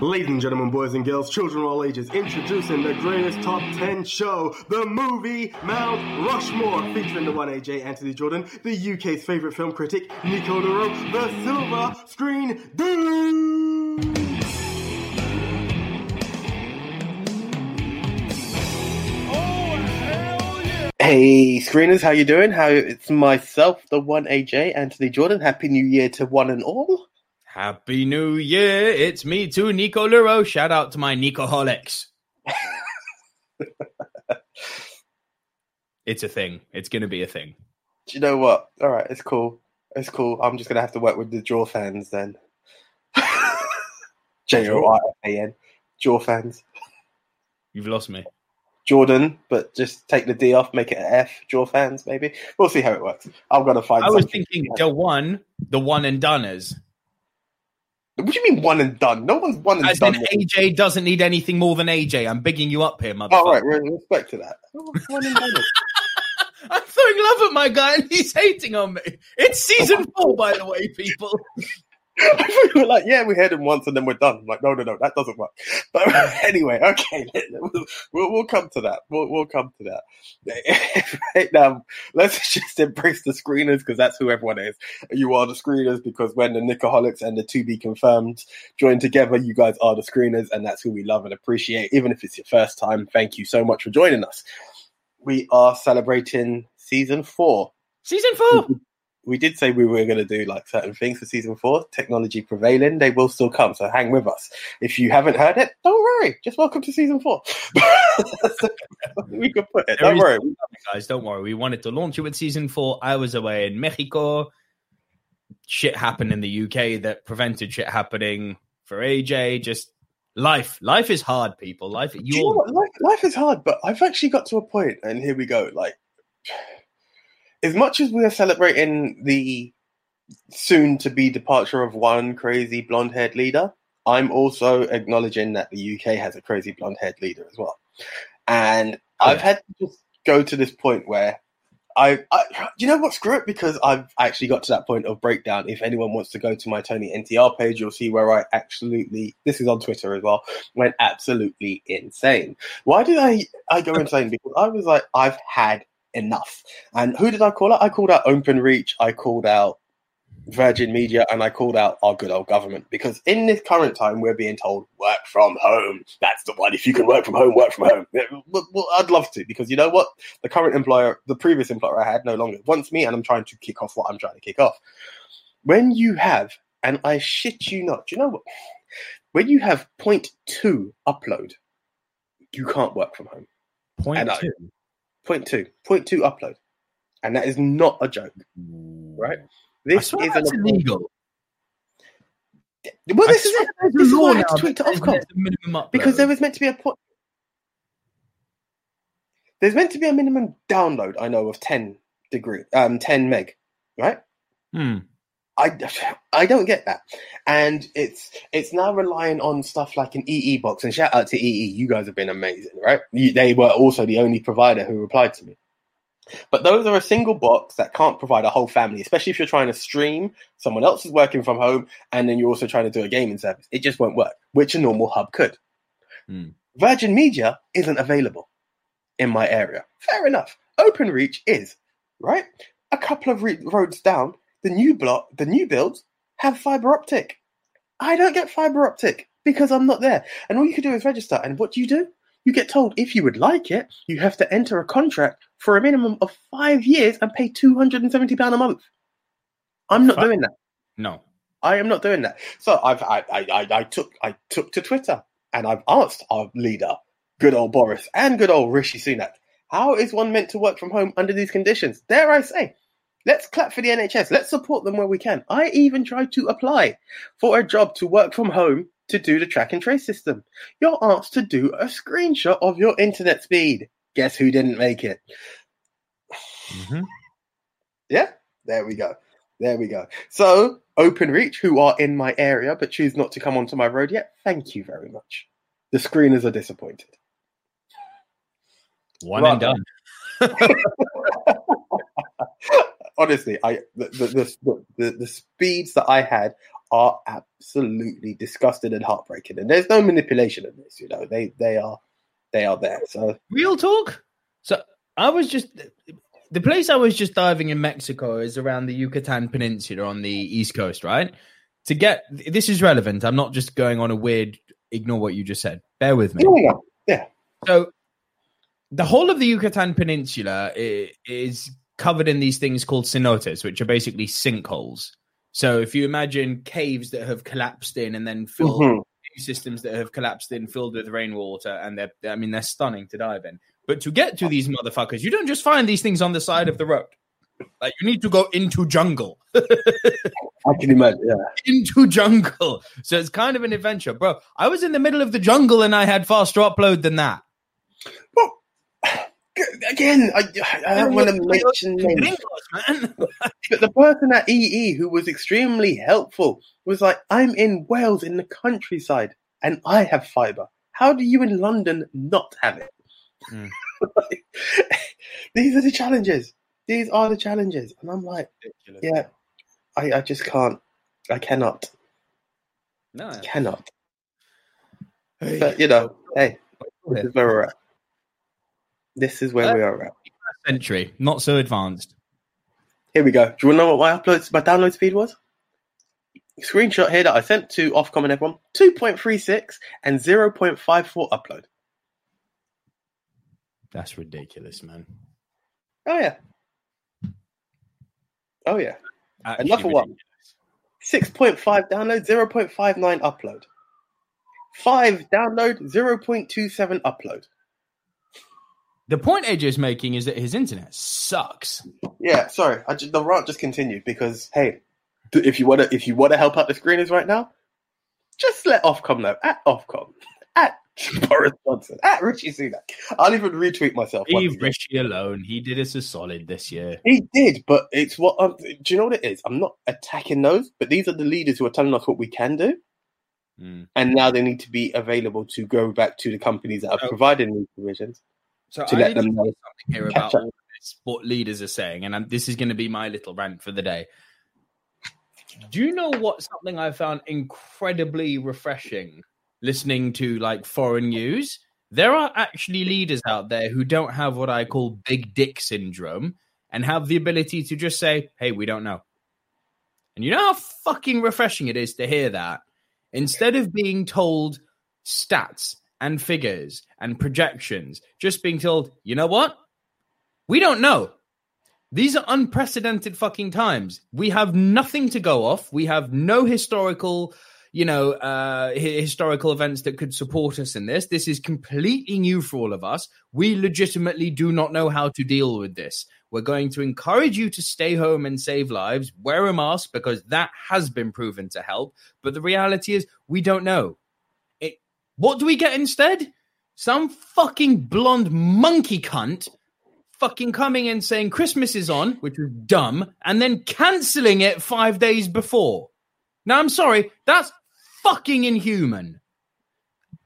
Ladies and gentlemen, boys and girls, children of all ages, introducing the greatest top 10 show, the movie Mount Rushmore, featuring the one AJ Anthony Jordan, the UK's favourite film critic, Nico Lero, the Silver Screen Dude! Hey, screeners, how you doing? How it's myself, the one AJ Anthony Jordan. Happy New Year to one and all. Happy New Year! It's me too, Nico Lero. Shout out to my Nicoholics. it's a thing. It's going to be a thing. Do you know what? All right, it's cool. It's cool. I'm just gonna have to work with the Jaw fans then. J O R F A N. Jaw fans. You've lost me. Jordan, but just take the D off, make it an F. Jaw fans, maybe. We'll see how it works. I'm gonna find. I was thinking the one, the one and doneers. What do you mean one and done? No one's one and As done. in AJ doesn't need anything more than AJ. I'm bigging you up here, oh, motherfucker. All right, re- respect to that. One and done. I'm throwing love at my guy and he's hating on me. It's season four, by the way, people. I thought you were like, yeah, we heard him once and then we're done. I'm like, no, no, no, that doesn't work. But anyway, okay, we'll, we'll, come to that. We'll, we'll come to that. right now, let's just embrace the screeners because that's who everyone is. You are the screeners because when the Nicoholics and the to be confirmed join together, you guys are the screeners, and that's who we love and appreciate. Even if it's your first time, thank you so much for joining us. We are celebrating season four Season four. We did say we were going to do like certain things for season four. Technology prevailing, they will still come. So hang with us. If you haven't heard it, don't worry. Just welcome to season four. we could put it. There Don't worry. Guys, don't worry. We wanted to launch it with season four. I was away in Mexico. Shit happened in the UK that prevented shit happening for AJ. Just life. Life is hard, people. Life. You know Life, life is hard, but I've actually got to a point, and here we go. Like, as much as we are celebrating the soon to be departure of one crazy blonde haired leader, I'm also acknowledging that the UK has a crazy blonde haired leader as well. And oh, I've had to just go to this point where I, I, you know what, screw it, because I've actually got to that point of breakdown. If anyone wants to go to my Tony NTR page, you'll see where I absolutely, this is on Twitter as well, went absolutely insane. Why did I, I go uh, insane? Because I was like, I've had enough. And who did I call out? I called out OpenReach, I called out Virgin Media, and I called out our good old government. Because in this current time, we're being told, work from home. That's the one. If you can work from home, work from home. Well, I'd love to, because you know what? The current employer, the previous employer I had, no longer wants me, and I'm trying to kick off what I'm trying to kick off. When you have, and I shit you not, do you know what? When you have 0.2 upload, you can't work from home. Point And I- two. Point two, point two upload, and that is not a joke. Right? I This is that's an illegal. well. This is it. This is a why I had to tweet to Ofcom there's a minimum upload. because there was meant to be a point. There's meant to be a minimum download. I know of ten degree, um, ten meg, right? Hmm. I, I don't get that, and it's it's now relying on stuff like an EE box. And shout out to EE, you guys have been amazing, right? You, they were also the only provider who replied to me. But those are a single box that can't provide a whole family, especially if you're trying to stream. Someone else is working from home, and then you're also trying to do a gaming service. It just won't work, which a normal hub could. Hmm. Virgin Media isn't available in my area. Fair enough. OpenReach is right. A couple of re- roads down, the new block, the new builds have fiber optic. I don't get fiber optic because I'm not there. And all you can do is register. And what do you do? You get told if you would like it, you have to enter a contract for a minimum of five years and pay two hundred and seventy pound a month. I'm not Fuck. doing that. No. I am not doing that. So I've I, I, I, I took I took to Twitter and I've asked our leader, good old Boris and good old Rishi Sunak, how is one meant to work from home under these conditions? Dare I say? Let's clap for the NHS. Let's support them where we can. I even tried to apply for a job to work from home to do the track and trace system. You're asked to do a screenshot of your internet speed. Guess who didn't make it? Mhm. Yeah, there we go. There we go. So, OpenReach, who are in my area but choose not to come onto my road yet, thank you very much. The screeners are disappointed. One Right. and done. Honestly, I the the, the, the, the speeds that I had are absolutely disgusting and heartbreaking. And there's no manipulation in this, you know. They they are they are there. So real talk. So I was just the place I was just diving in Mexico is around the Yucatan Peninsula on the east coast, right? To get this is relevant. I'm not just going on a weird ignore what you just said. Bear with me. yeah, yeah. So the whole of the Yucatan Peninsula is covered in these things called cenotes, which are basically sinkholes. So if you imagine caves that have collapsed in and then filled mm-hmm. systems that have collapsed in, filled with rainwater, and they're I mean they're stunning to dive in. But to get to these motherfuckers, you don't just find these things on the side of the road. Like you need to go into jungle. I can imagine, yeah. Into jungle. So it's kind of an adventure. Bro, I was in the middle of the jungle and I had faster upload than that. Well, again, I, I don't want to mention names, but the person at EE who was extremely helpful was like, "I'm in Wales in the countryside, and I have fibre. How do you in London not have it?" Mm. These are the challenges. These are the challenges, and I'm like, yeah, I, I just can't. I cannot. No, I cannot. But you know, hey, this is where we're at. This is where uh, we are at. Century, not so advanced. Here we go. Do you want to know what my upload, my download speed was? Screenshot here that I sent to Ofcom and everyone: two point three six and zero point five four upload. That's ridiculous, man. Oh yeah. Oh yeah. Actually Another ridiculous. one. Six point five download, zero point five nine upload. Five download, zero point two seven upload. The point AJ is making is that his internet sucks. Yeah, sorry, I just, the rant just continued because hey, if you want to, if you want to help out the screeners right now, just let Ofcom know at Ofcom at Boris Johnson at Richie Sunak. I'll even retweet myself. Leave Rishi alone. He did us a solid this year. He did, but it's what. Um, do you know what it is? I'm not attacking those, but these are the leaders who are telling us what we can do. Mm. And now they need to be available to go back to the companies that are providing these provisions so to I let them know something here about all this, what leaders are saying, and I'm, this is going to be my little rant for the day. Do you know what something I found incredibly refreshing listening to like foreign news? There are actually leaders out there who don't have what I call big dick syndrome and have the ability to just say, "Hey, we don't know." And you know how fucking refreshing it is to hear that instead of being told stats and figures and projections, just being told, you know what? We don't know. These are unprecedented fucking times. We have nothing to go off. We have no historical, you know, uh, historical events that could support us in this. This is completely new for all of us. We legitimately do not know how to deal with this. We're going to encourage you to stay home and save lives, wear a mask because that has been proven to help. But the reality is, we don't know. What do we get instead? Some fucking blonde monkey cunt fucking coming and saying Christmas is on, which was dumb, and then cancelling it five days before. Now, I'm sorry, that's fucking inhuman.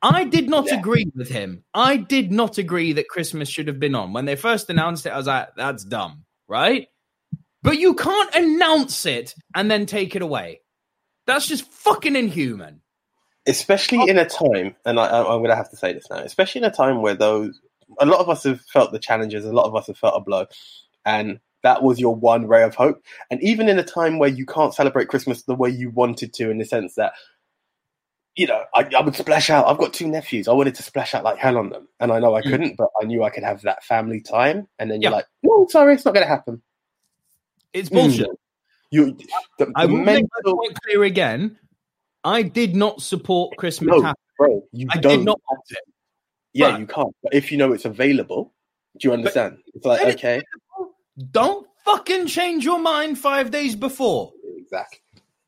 I did not yeah. agree with him. I did not agree that Christmas should have been on. When they first announced it, I was like, that's dumb, right? But you can't announce it and then take it away. That's just fucking inhuman especially in a time, and I, am going to have to say this now, especially in a time where those a lot of us have felt the challenges, a lot of us have felt a blow, and that was your one ray of hope. And even in a time where you can't celebrate Christmas the way you wanted to, in the sense that you know, I, I, would splash out. I've got two nephews. I wanted to splash out like hell on them, and I know I mm. couldn't, but I knew I could have that family time. And then you're yeah. like, no, sorry, it's not going to happen. It's bullshit. Mm. You, the, I will mental... make that point clear again. I did not support Christmas. No, bro, you I don't did not want it. Yeah, but, you can't. But if you know it's available, do you understand? It's like okay. Don't fucking change your mind five days before. Exactly.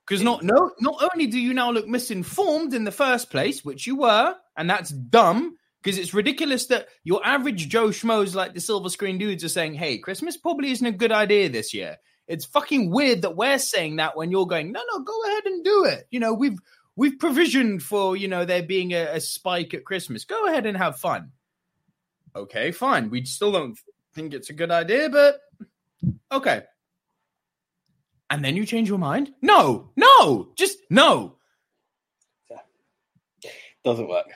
Because not no not only do you now look misinformed in the first place, which you were, and that's dumb. Because it's ridiculous that your average Joe schmoes like the silver screen dudes are saying, "Hey, Christmas probably isn't a good idea this year." It's fucking weird that we're saying that when you're going, no, no, go ahead and do it. You know, we've we've provisioned for you know there being a, a spike at Christmas. Go ahead and have fun. Okay, fine. We still don't think it's a good idea, but okay. and then you change your mind? No, no, just no. Doesn't work.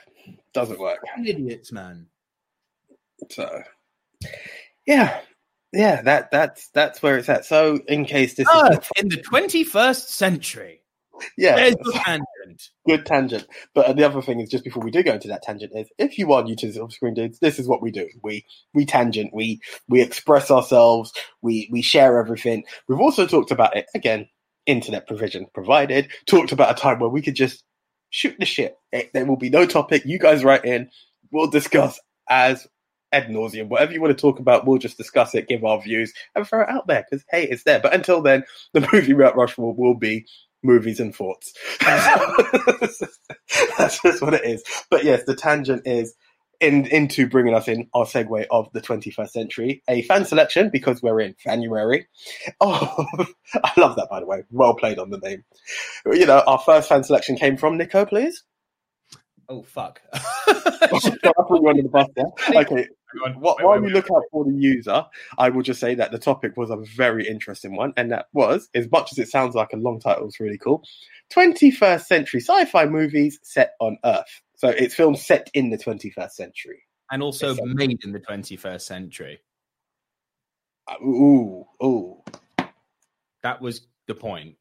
Doesn't work. Idiots, man. So, yeah, yeah, that that's that's where it's at. So, in case this Earth is in the 21st century. Yeah, There's your tangent. good tangent. But the other thing is, just before we do go into that tangent, is if you are new to off screen dudes, this is what we do. We we tangent. We we express ourselves. We we share everything. We've also talked about it again. Internet provision provided. Talked about a time where we could just shoot the shit. It, there will be no topic. You guys write in. We'll discuss as ad nauseum. Whatever you want to talk about, we'll just discuss it, give our views, and throw it out there because hey, it's there. But until then, the movie Mount Rushmore will be movies and thoughts. That's just what it is. But yes, the tangent is in into bringing us in our segue of the 21st century, a fan selection because we're in January. Oh, I love that by the way. Well played on the name. You know, our first fan selection came from Nico, please. Oh fuck. I put you under the bus there. Okay, Wh- While we look out for the user, I will just say that the topic was a very interesting one, and that was, as much as it sounds like a long title, it's really cool. 21st century sci-fi movies set on Earth. So it's films set in the 21st century. and also sir. made in the 21st century. Uh, Ooh, ooh. That was the point.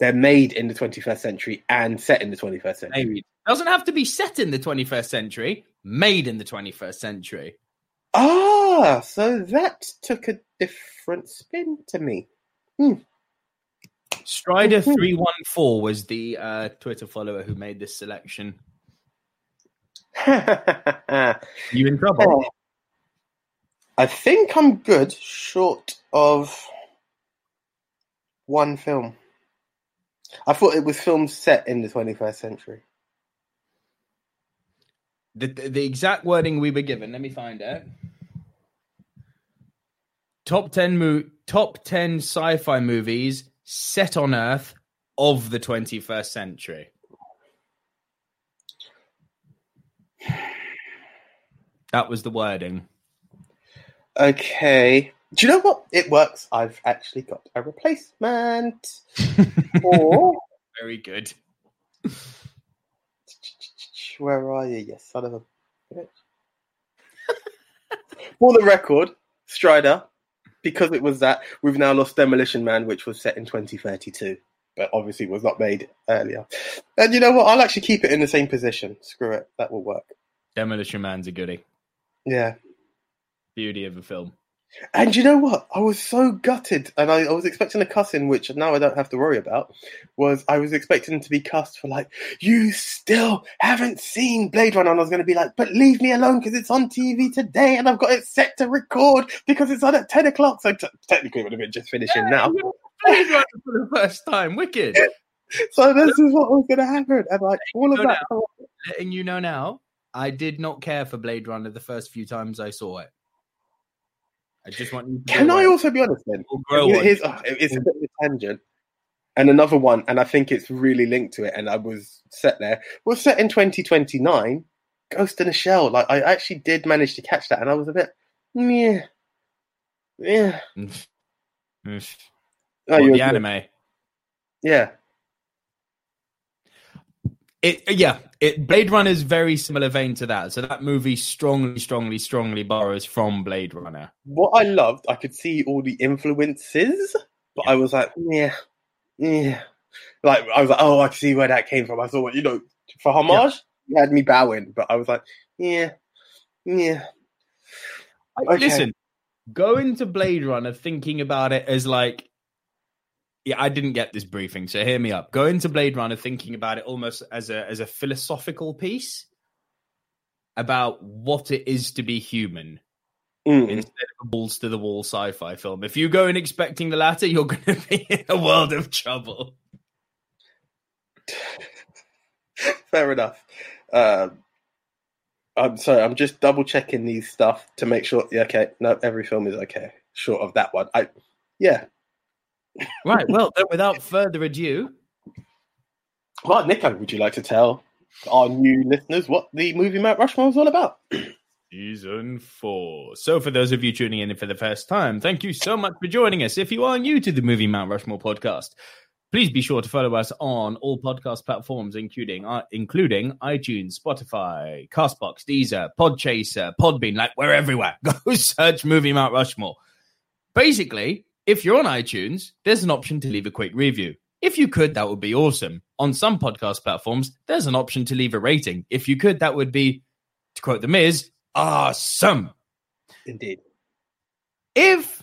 They're made in the 21st century and set in the 21st century. Made. Doesn't have to be set in the 21st century. Made in the 21st century. Ah, so that took a different spin to me. Strider three one four was the uh, Twitter follower who made this selection. You in trouble? I think I'm good, short of one film. I thought it was films set in the 21st century. The, the the exact wording we were given. Let me find it. Top ten mo- top ten sci-fi movies set on Earth of the 21st century. That was the wording. Okay. Do you know what? It works. I've actually got a replacement. or Very good. where are you? Yes, son of a bitch. For the record, Strider, because it was that, we've now lost Demolition Man, which was set in 2032, but obviously was not made earlier. And you know what? I'll actually keep it in the same position. Screw it. That will work. Demolition Man's a goodie. Yeah. Beauty of a film. And you know what? I was so gutted, and I, I was expecting a cussing, which now I don't have to worry about. Was I was expecting to be cussed for like, you still haven't seen Blade Runner, and I was going to be like, but leave me alone because it's on TV today, and I've got it set to record because it's on at ten o'clock. So t- technically, it would have been just finishing now. Blade Runner for the first time. Wicked. So this is what was going to happen, and like all of that. Letting you know now, I did not care for Blade Runner the first few times I saw it. I just want you to Can I also be honest then? We'll. Here's, oh, it's a bit of a tangent. And another one, and I think it's really linked to it, and I was set there, was set in 2029, Ghost in a Shell. Like, I actually did manage to catch that, and I was a bit, yeah. Yeah. Mm. Mm. Oh, you the anime. Yeah. It yeah, it Blade Runner is very similar vein to that. So that movie strongly, strongly, strongly borrows from Blade Runner. What I loved, I could see all the influences, but I was like, yeah. Yeah. Like, I was like, oh, I can see where that came from. I thought, you know, for homage, you had me bowing, but I was like, yeah. Yeah. Okay. Listen, go into Blade Runner thinking about it as like, yeah, I didn't get this briefing, so hear me up. Go into Blade Runner thinking about it almost as a as a philosophical piece about what it is to be human Mm. instead of a balls to the wall sci-fi film. If you go in expecting the latter, you're going to be in a world of trouble. Fair enough. Um, I'm sorry. I'm just double checking these stuff to make sure. Yeah, okay. No, every film is okay. Short of that one. I, yeah. Right. Well, then without further ado, Well, Nico, would you like to tell our new listeners what the movie Mount Rushmore is all about? season four. So, for those of you tuning in for the first time, thank you so much for joining us. If you are new to the Movie Mount Rushmore podcast, please be sure to follow us on all podcast platforms, including uh, including iTunes, Spotify, Castbox, Deezer, Podchaser, Podbean. Like we're everywhere. Go search Movie Mount Rushmore. Basically, if you're on iTunes, there's an option to leave a quick review. If you could, that would be awesome. On some podcast platforms, there's an option to leave a rating. If you could, that would be, to quote The Miz, awesome. Indeed. If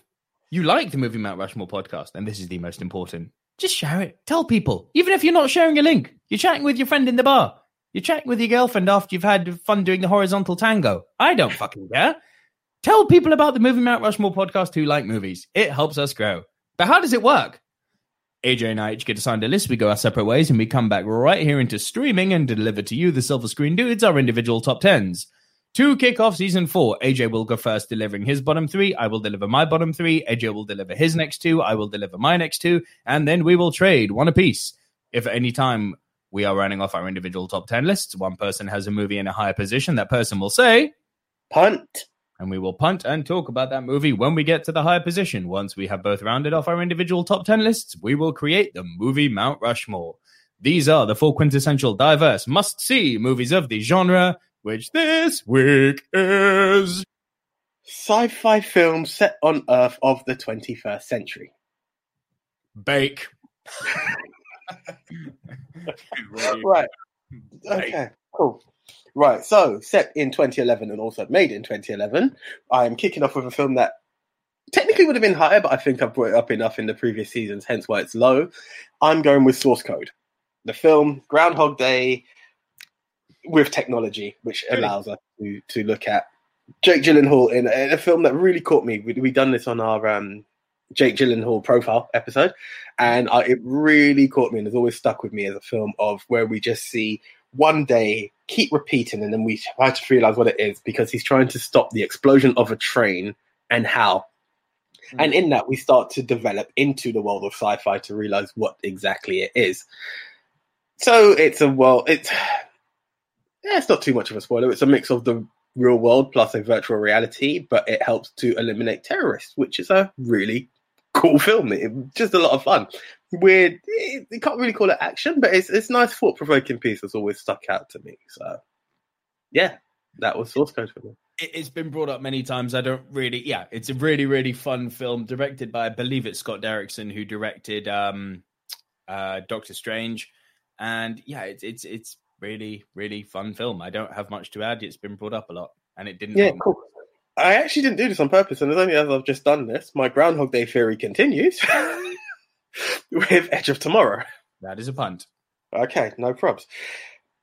you like the Movie Mount Rushmore podcast, and this is the most important, just share it. Tell people. Even if you're not sharing a link, you're chatting with your friend in the bar. You're chatting with your girlfriend after you've had fun doing the horizontal tango. I don't fucking care. Tell people about the Movie Mount Rushmore podcast who like movies. It helps us grow. But how does it work? AJ and I each get assigned a list. We go our separate ways, and we come back right here into streaming and deliver to you, the Silver Screen Dudes, our individual top tens. To kick off season four, AJ will go first, delivering his bottom three. I will deliver my bottom three. AJ will deliver his next two. I will deliver my next two. And then we will trade one apiece. If at any time we are running off our individual top 10 lists, one person has a movie in a higher position, that person will say, Punt. And we will punt and talk about that movie when we get to the higher position. Once we have both rounded off our individual top 10 lists, we will create the movie Mount Rushmore. These are the four quintessential diverse must see movies of the genre, which this week is. Sci fi film set on Earth of the 21st century. Bake. Right. Okay, cool. Right, so set in 2011 and also made in 2011, I'm kicking off with a film that technically would have been higher, but I think I've brought it up enough in the previous seasons, hence why it's low. I'm going with Source Code. The film Groundhog Day with technology, which allows us to, to look at Jake Gyllenhaal in, in a film that really caught me. We, we done this on our um, Jake Gyllenhaal profile episode, and I, it really caught me and has always stuck with me as a film of where we just see one day keep repeating, and then we try to realize what it is because he's trying to stop the explosion of a train and how. Hmm. And in that, we start to develop into the world of sci-fi to realize what exactly it is. So it's a world. It's yeah, it's not too much of a spoiler. It's a mix of the real world plus a virtual reality, but it helps to eliminate terrorists, which is a really cool film. It, just a lot of fun. Weird. You can't really call it action, but it's it's nice thought provoking piece that's always stuck out to me. So yeah, that was source code for me. It- It's been brought up many times. I don't really, yeah, it's a really, really fun film directed by, I believe it's Scott Derrickson who directed um, uh, Doctor Strange, and yeah, it's it's it's really, really fun film. I don't have much to add. It's been brought up a lot, and it didn't. Yeah, cool. I actually didn't do this on purpose, and as only as I've just done this, my Groundhog Day theory continues with Edge of Tomorrow. That is a punt. Okay, no probs.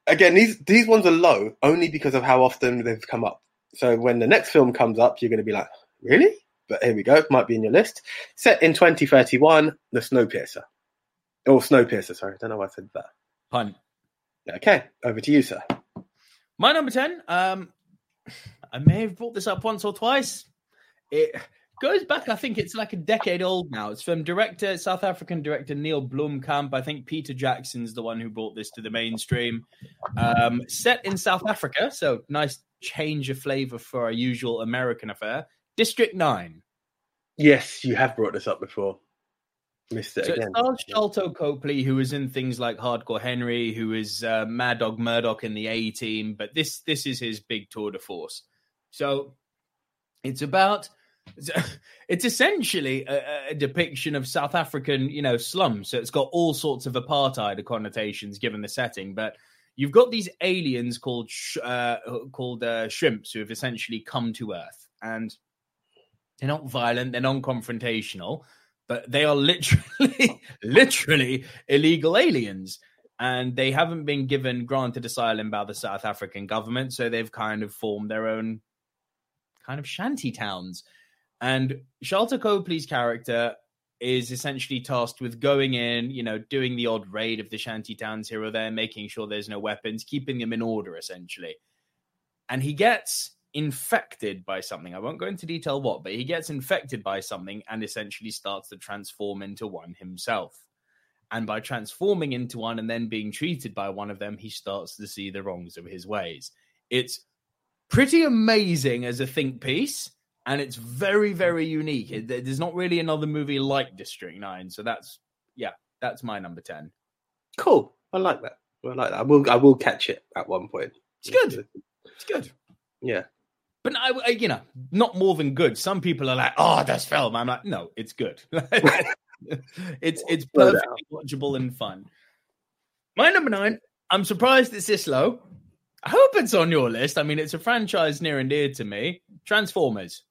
Again, these these ones are low only because of how often they've come up. So when the next film comes up, you're going to be like, really? But here we go. Might be in your list. Set in 2031, The Snowpiercer. Oh, Snowpiercer. Sorry, I don't know why I said that. Pun. Okay, over to you, sir. My number 10, um, I may have brought this up once or twice. It goes back, I think it's like a decade old now. It's from director, South African director Neil Blomkamp. I think Peter Jackson's the one who brought this to the mainstream. Um, set in South Africa, so nice change of flavor for our usual American affair. District 9. Yes, you have brought this up before. Missed it So it stars Sharlto Copley, who was in things like Hardcore Henry, who is uh, Mad Dog Murdock in the A Team, but this this is his big tour de force. So it's about it's essentially a, a depiction of South African, you know, slums. So it's got all sorts of apartheid connotations given the setting, but you've got these aliens called sh- uh, called uh, shrimps who have essentially come to Earth, and they're not violent, they're non-confrontational, but they are literally, literally illegal aliens. And they haven't been given granted asylum by the South African government, so they've kind of formed their own kind of shanty towns. And Sharlto Copley's character is essentially tasked with going in, you know, doing the odd raid of the shanty towns here or there, making sure there's no weapons, keeping them in order, essentially. And he gets infected by something. I won't go into detail what, but he gets infected by something and essentially starts to transform into one himself. And by transforming into one and then being treated by one of them, he starts to see the wrongs of his ways. It's pretty amazing as a think piece, and it's very, very unique. It, there's not really another movie like District Nine, so that's yeah, that's my number ten. Cool. I like that. I like that. I will. I will catch it at one point. It's good. It's good. Yeah. But I, I, you know, not more than good. Some people are like, "Oh, that's film." I'm like, "No, it's good. it's it's perfectly watchable and fun." My number nine. I'm surprised it's this low. I hope it's on your list. I mean, it's a franchise near and dear to me. Transformers.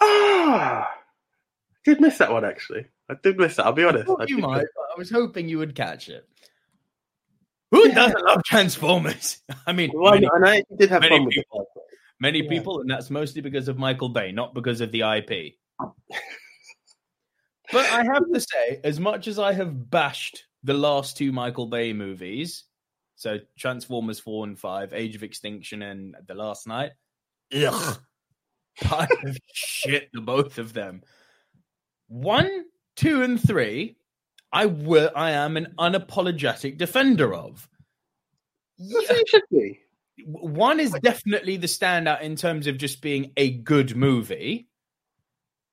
Ah, I did miss that one actually. I did miss that. I'll be honest. I you might. I was hoping you would catch it. Who yeah. doesn't love Transformers? I mean, well, many, and I did have many people, Many yeah. people, and that's mostly because of Michael Bay, not because of the IP. but I have to say, as much as I have bashed the last two Michael Bay movies, so Transformers 4 and 5, Age of Extinction, and The Last Knight, ugh, pile of shit, the both of them. One, two, and three I will. I am an unapologetic defender of. Yeah. should be. One is definitely the standout in terms of just being a good movie.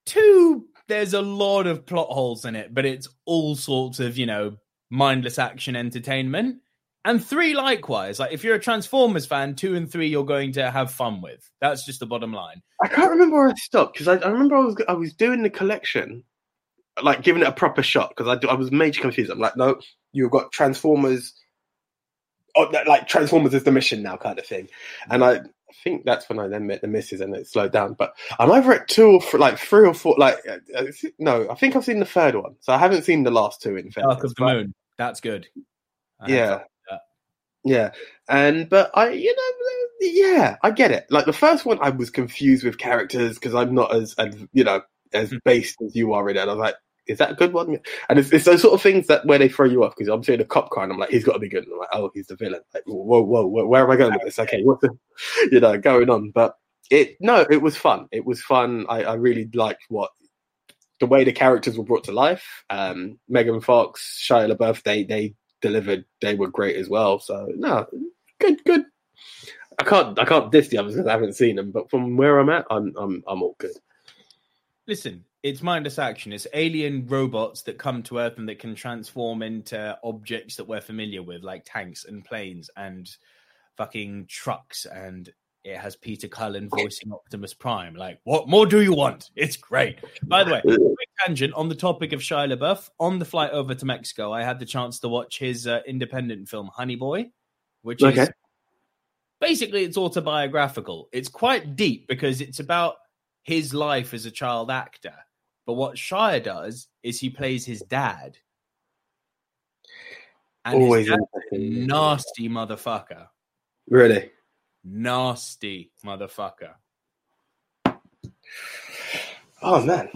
Two, there's a lot of plot holes in it, but it's all sorts of you know mindless action entertainment. And three, likewise. Like if you're a Transformers fan, two and three you're going to have fun with. That's just the bottom line. I can't remember where I stopped because I, I remember I was I was doing the collection like giving it a proper shot because I, I was major confused. I'm like, no, you've got Transformers. Oh, like Transformers is the mission now, kind of thing. And I think that's when I then met the misses and it slowed down. But I'm over at two or like three or four. Like, uh, no, I think I've seen the third one, so I haven't seen the last two. In fact, Dark of the Moon. That's good. I yeah. Yeah, and but I, you know, yeah, I get it. Like the first one, I was confused with characters because I'm not as, as you know, as hmm. based as you are in it. And I was like, is that a good one? And it's, it's those sort of things that where they throw you off because I'm seeing a cop car and I'm like, he's got to be good. And I'm like, oh, he's the villain. Like, whoa, whoa, whoa, where am I going with this? Okay, what's the, you know, going on? But it, no, it was fun. It was fun. I, I really liked what the way the characters were brought to life. Um, Megan Fox, Shia LaBeouf, they they delivered. They were great as well. So no, good, good. I can't I can't diss the others because I haven't seen them, but from where I'm at, I'm I'm I'm all good. Listen, it's mindless action. It's alien robots that come to Earth and that can transform into objects that we're familiar with, like tanks and planes and fucking trucks. And it has Peter Cullen voicing Optimus Prime. Like, what more do you want? It's great. By the way, quick tangent on the topic of Shia LaBeouf. On the flight over to Mexico, I had the chance to watch his uh, independent film Honey Boy, which okay. is basically it's autobiographical. It's quite deep because it's about his life as a child actor but what Shia does is he plays his dad. And Always his nasty motherfucker. Really? Nasty motherfucker. Oh man.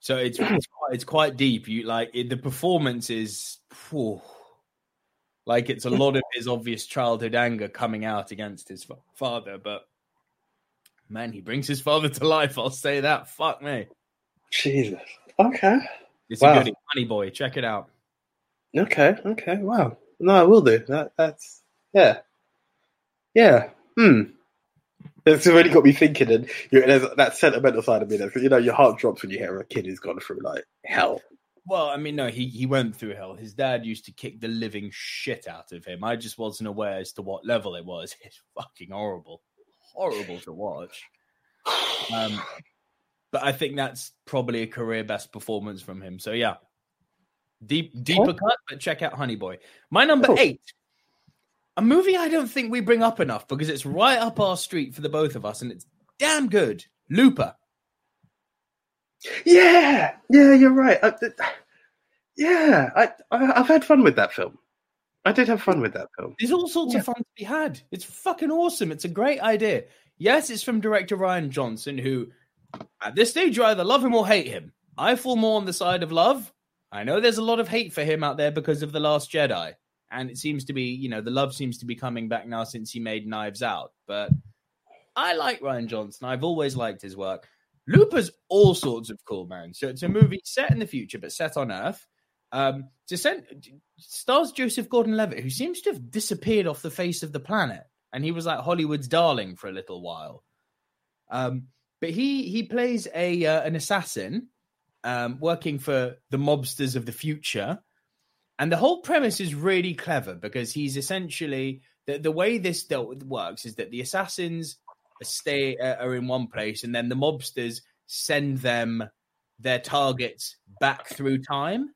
So it's it's quite, it's quite deep. You like it, the performance is whew, like it's a lot of his obvious childhood anger coming out against his father, but man, he brings his father to life. I'll say that. Fuck me. Jesus. Okay. It's wow. a goodie. Honey Boy. Check it out. Okay. Okay. Wow. No, I will do. That, that's yeah. Yeah. Hmm. It's already got me thinking, and you know, there's that sentimental side of me. That you know, your heart drops when you hear a kid who's gone through like hell. Well, I mean, no, he he went through hell. His dad used to kick the living shit out of him. I just wasn't aware as to what level it was. It's fucking horrible, horrible to watch. Um, but I think that's probably a career best performance from him. So yeah, deep deeper oh. cut, but check out Honey Boy. My number oh. eight, a movie I don't think we bring up enough because it's right up our street for the both of us, and it's damn good. Looper. Yeah, yeah, you're right. Uh, I, yeah, I, I have had fun with that film. I did have fun with that film. There's all sorts yeah. of fun to be had. It's fucking awesome. It's a great idea. Yes, it's from director Rian Johnson, who at this stage, you either love him or hate him. I fall more on the side of love. I know there's a lot of hate for him out there because of The Last Jedi. And it seems to be, you know, the love seems to be coming back now since he made Knives Out. But I like Rian Johnson. I've always liked his work. Looper's all sorts of cool, man. So it's a movie set in the future, but set on Earth. Um, send, stars Joseph Gordon-Levitt, who seems to have disappeared off the face of the planet. and he was like Hollywood's darling for a little while. Um, but he he plays a uh, an assassin um, working for the mobsters of the future, and the whole premise is really clever because he's essentially the the way this works is that the assassins stay uh, are in one place, and then the mobsters send them their targets back through time.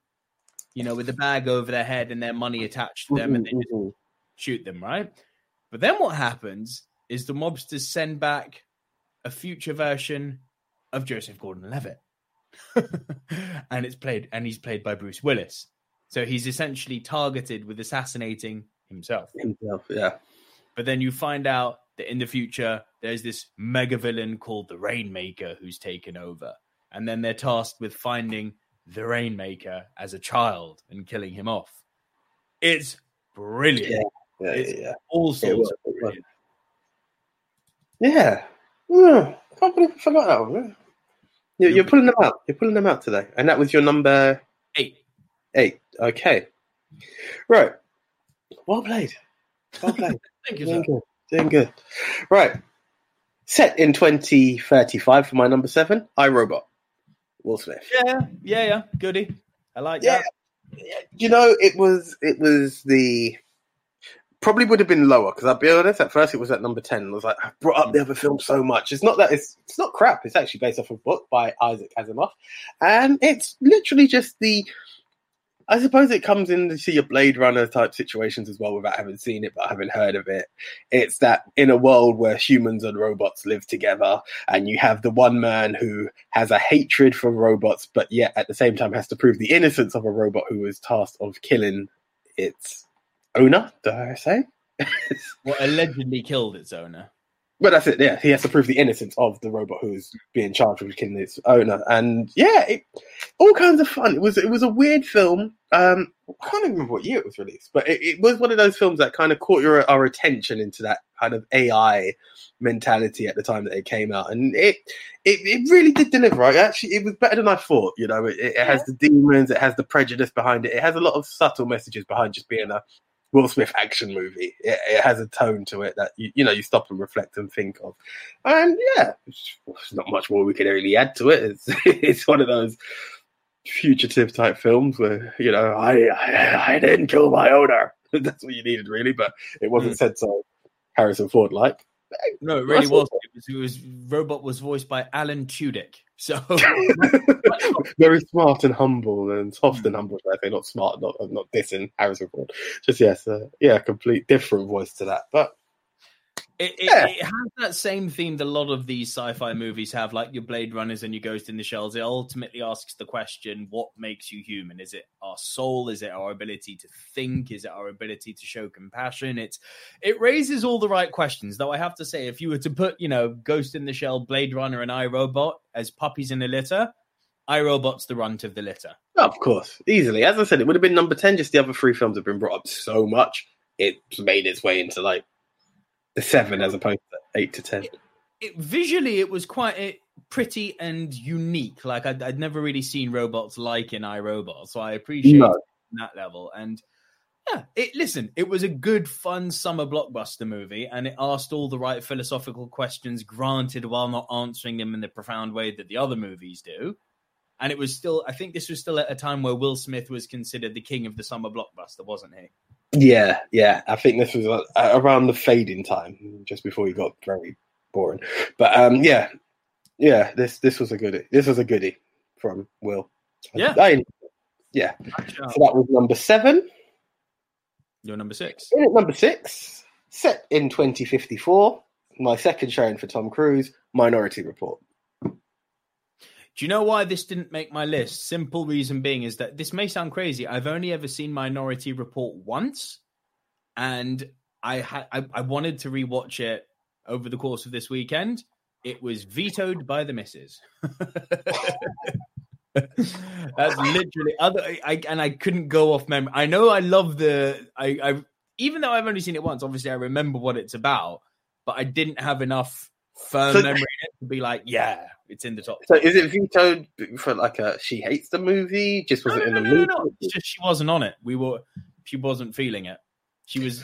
You know, with the bag over their head and their money attached to them, and they just Mm-hmm. shoot them, right? But then what happens is the mobsters send back a future version of Joseph Gordon-Levitt, and it's played and he's played by Bruce Willis. So he's essentially targeted with assassinating himself. Himself, yeah. But then you find out that in the future there's this mega villain called the Rainmaker who's taken over, and then they're tasked with finding the Rainmaker as a child and killing him off. It's brilliant. Yeah, It's yeah, yeah. All sorts it was. Yeah. Yeah. Can't believe I forgot that one. You're, you're pulling them out. You're pulling them out today. And that was your number Eight. eight. Okay. Right. Well played. Well played. Thank you, Doing sir. good. Doing good. Right. Set in 2035 for my number seven, iRobot. Will Smith. Yeah, yeah, yeah. Goody. I like Yeah. that. You know, it was it was the probably would have been lower because I'll be honest. At first, it was at number ten. I was like, I brought up the other film so much. It's not that it's it's not crap. It's actually based off a book by Isaac Asimov, and it's literally just the. I suppose it comes into your Blade Runner type situations as well, without having seen it but having heard of it. It's that in a world where humans and robots live together, and you have the one man who has a hatred for robots, but yet at the same time has to prove the innocence of a robot who is tasked of killing its owner. Did I say? Well, allegedly killed its owner. But that's it. Yeah, he has to prove the innocence of the robot who's being charged with killing its owner. And yeah, it, all kinds of fun. It was it was a weird film. Um, I can't even remember what year it was released, but it, it was one of those films that kind of caught your our attention into that kind of AI mentality at the time that it came out, and it it, it really did deliver. Right? Actually, it was better than I thought. You know, it, it has the demons, it has the prejudice behind it, it has a lot of subtle messages behind just being a Will Smith action movie. It, it has a tone to it that you, you know you stop and reflect and think of. And yeah, there's not much more we can really add to it. It's it's one of those fugitive type films where you know I I, I didn't kill my owner. That's what you needed really, but it wasn't hmm. said so Harrison Ford like. No, it really was. It was. It was. Robot was voiced by Alan Tudyk. So Very smart and humble and soft and humble. I say not smart, not not dissing Harrison Ford. Just yes, uh, yeah, a complete different voice to that. But It, it, Yeah. it has that same theme that a lot of these sci-fi movies have, like your Blade Runners and your Ghost in the Shells. It ultimately asks the question: What makes you human? Is it our soul? Is it our ability to think? Is it our ability to show compassion? It's it raises all the right questions. Though I have to say, if you were to put, you know, Ghost in the Shell, Blade Runner, and iRobot as puppies in a litter, iRobot's the runt of the litter. of course, easily. As I said, it would have been number ten. Just the other three films have been brought up so much, it's made its way into like seven as opposed to eight to ten. it, visually it was quite eh, pretty and unique. Like I'd, I'd never really seen robots like in iRobot, so I appreciate No. it that level. And yeah, it listen, it was a good, fun summer blockbuster movie, and it asked all the right philosophical questions. Granted, while not answering them in the profound way that the other movies do. And it was still, I think this was still at a time where Will Smith was considered the king of the summer blockbuster, wasn't he? Yeah, yeah. I think this was uh, around the fading time, just before he got very boring. But um, yeah, yeah. This this was a goodie. This was a goodie from Will. Yeah. I, yeah. So that was number seven. You're number six. In at number six, set in 2054, my second showing for Tom Cruise, Minority Report. Do you know why this didn't make my list? Simple reason being is that this may sound crazy. I've only ever seen Minority Report once, and I had I, I wanted to rewatch it over the course of this weekend. It was vetoed by the missus. That's literally other. I, and I couldn't go off memory. I know I love the. I, I even though I've only seen it once. Obviously, I remember what it's about, but I didn't have enough firm So- memory in it to be like, yeah, it's in the top. So 10. is it vetoed for like a she hates the movie? Just was No, it in no, the no, no, movie? no. It's just she wasn't on it. We were. She wasn't feeling it. She was.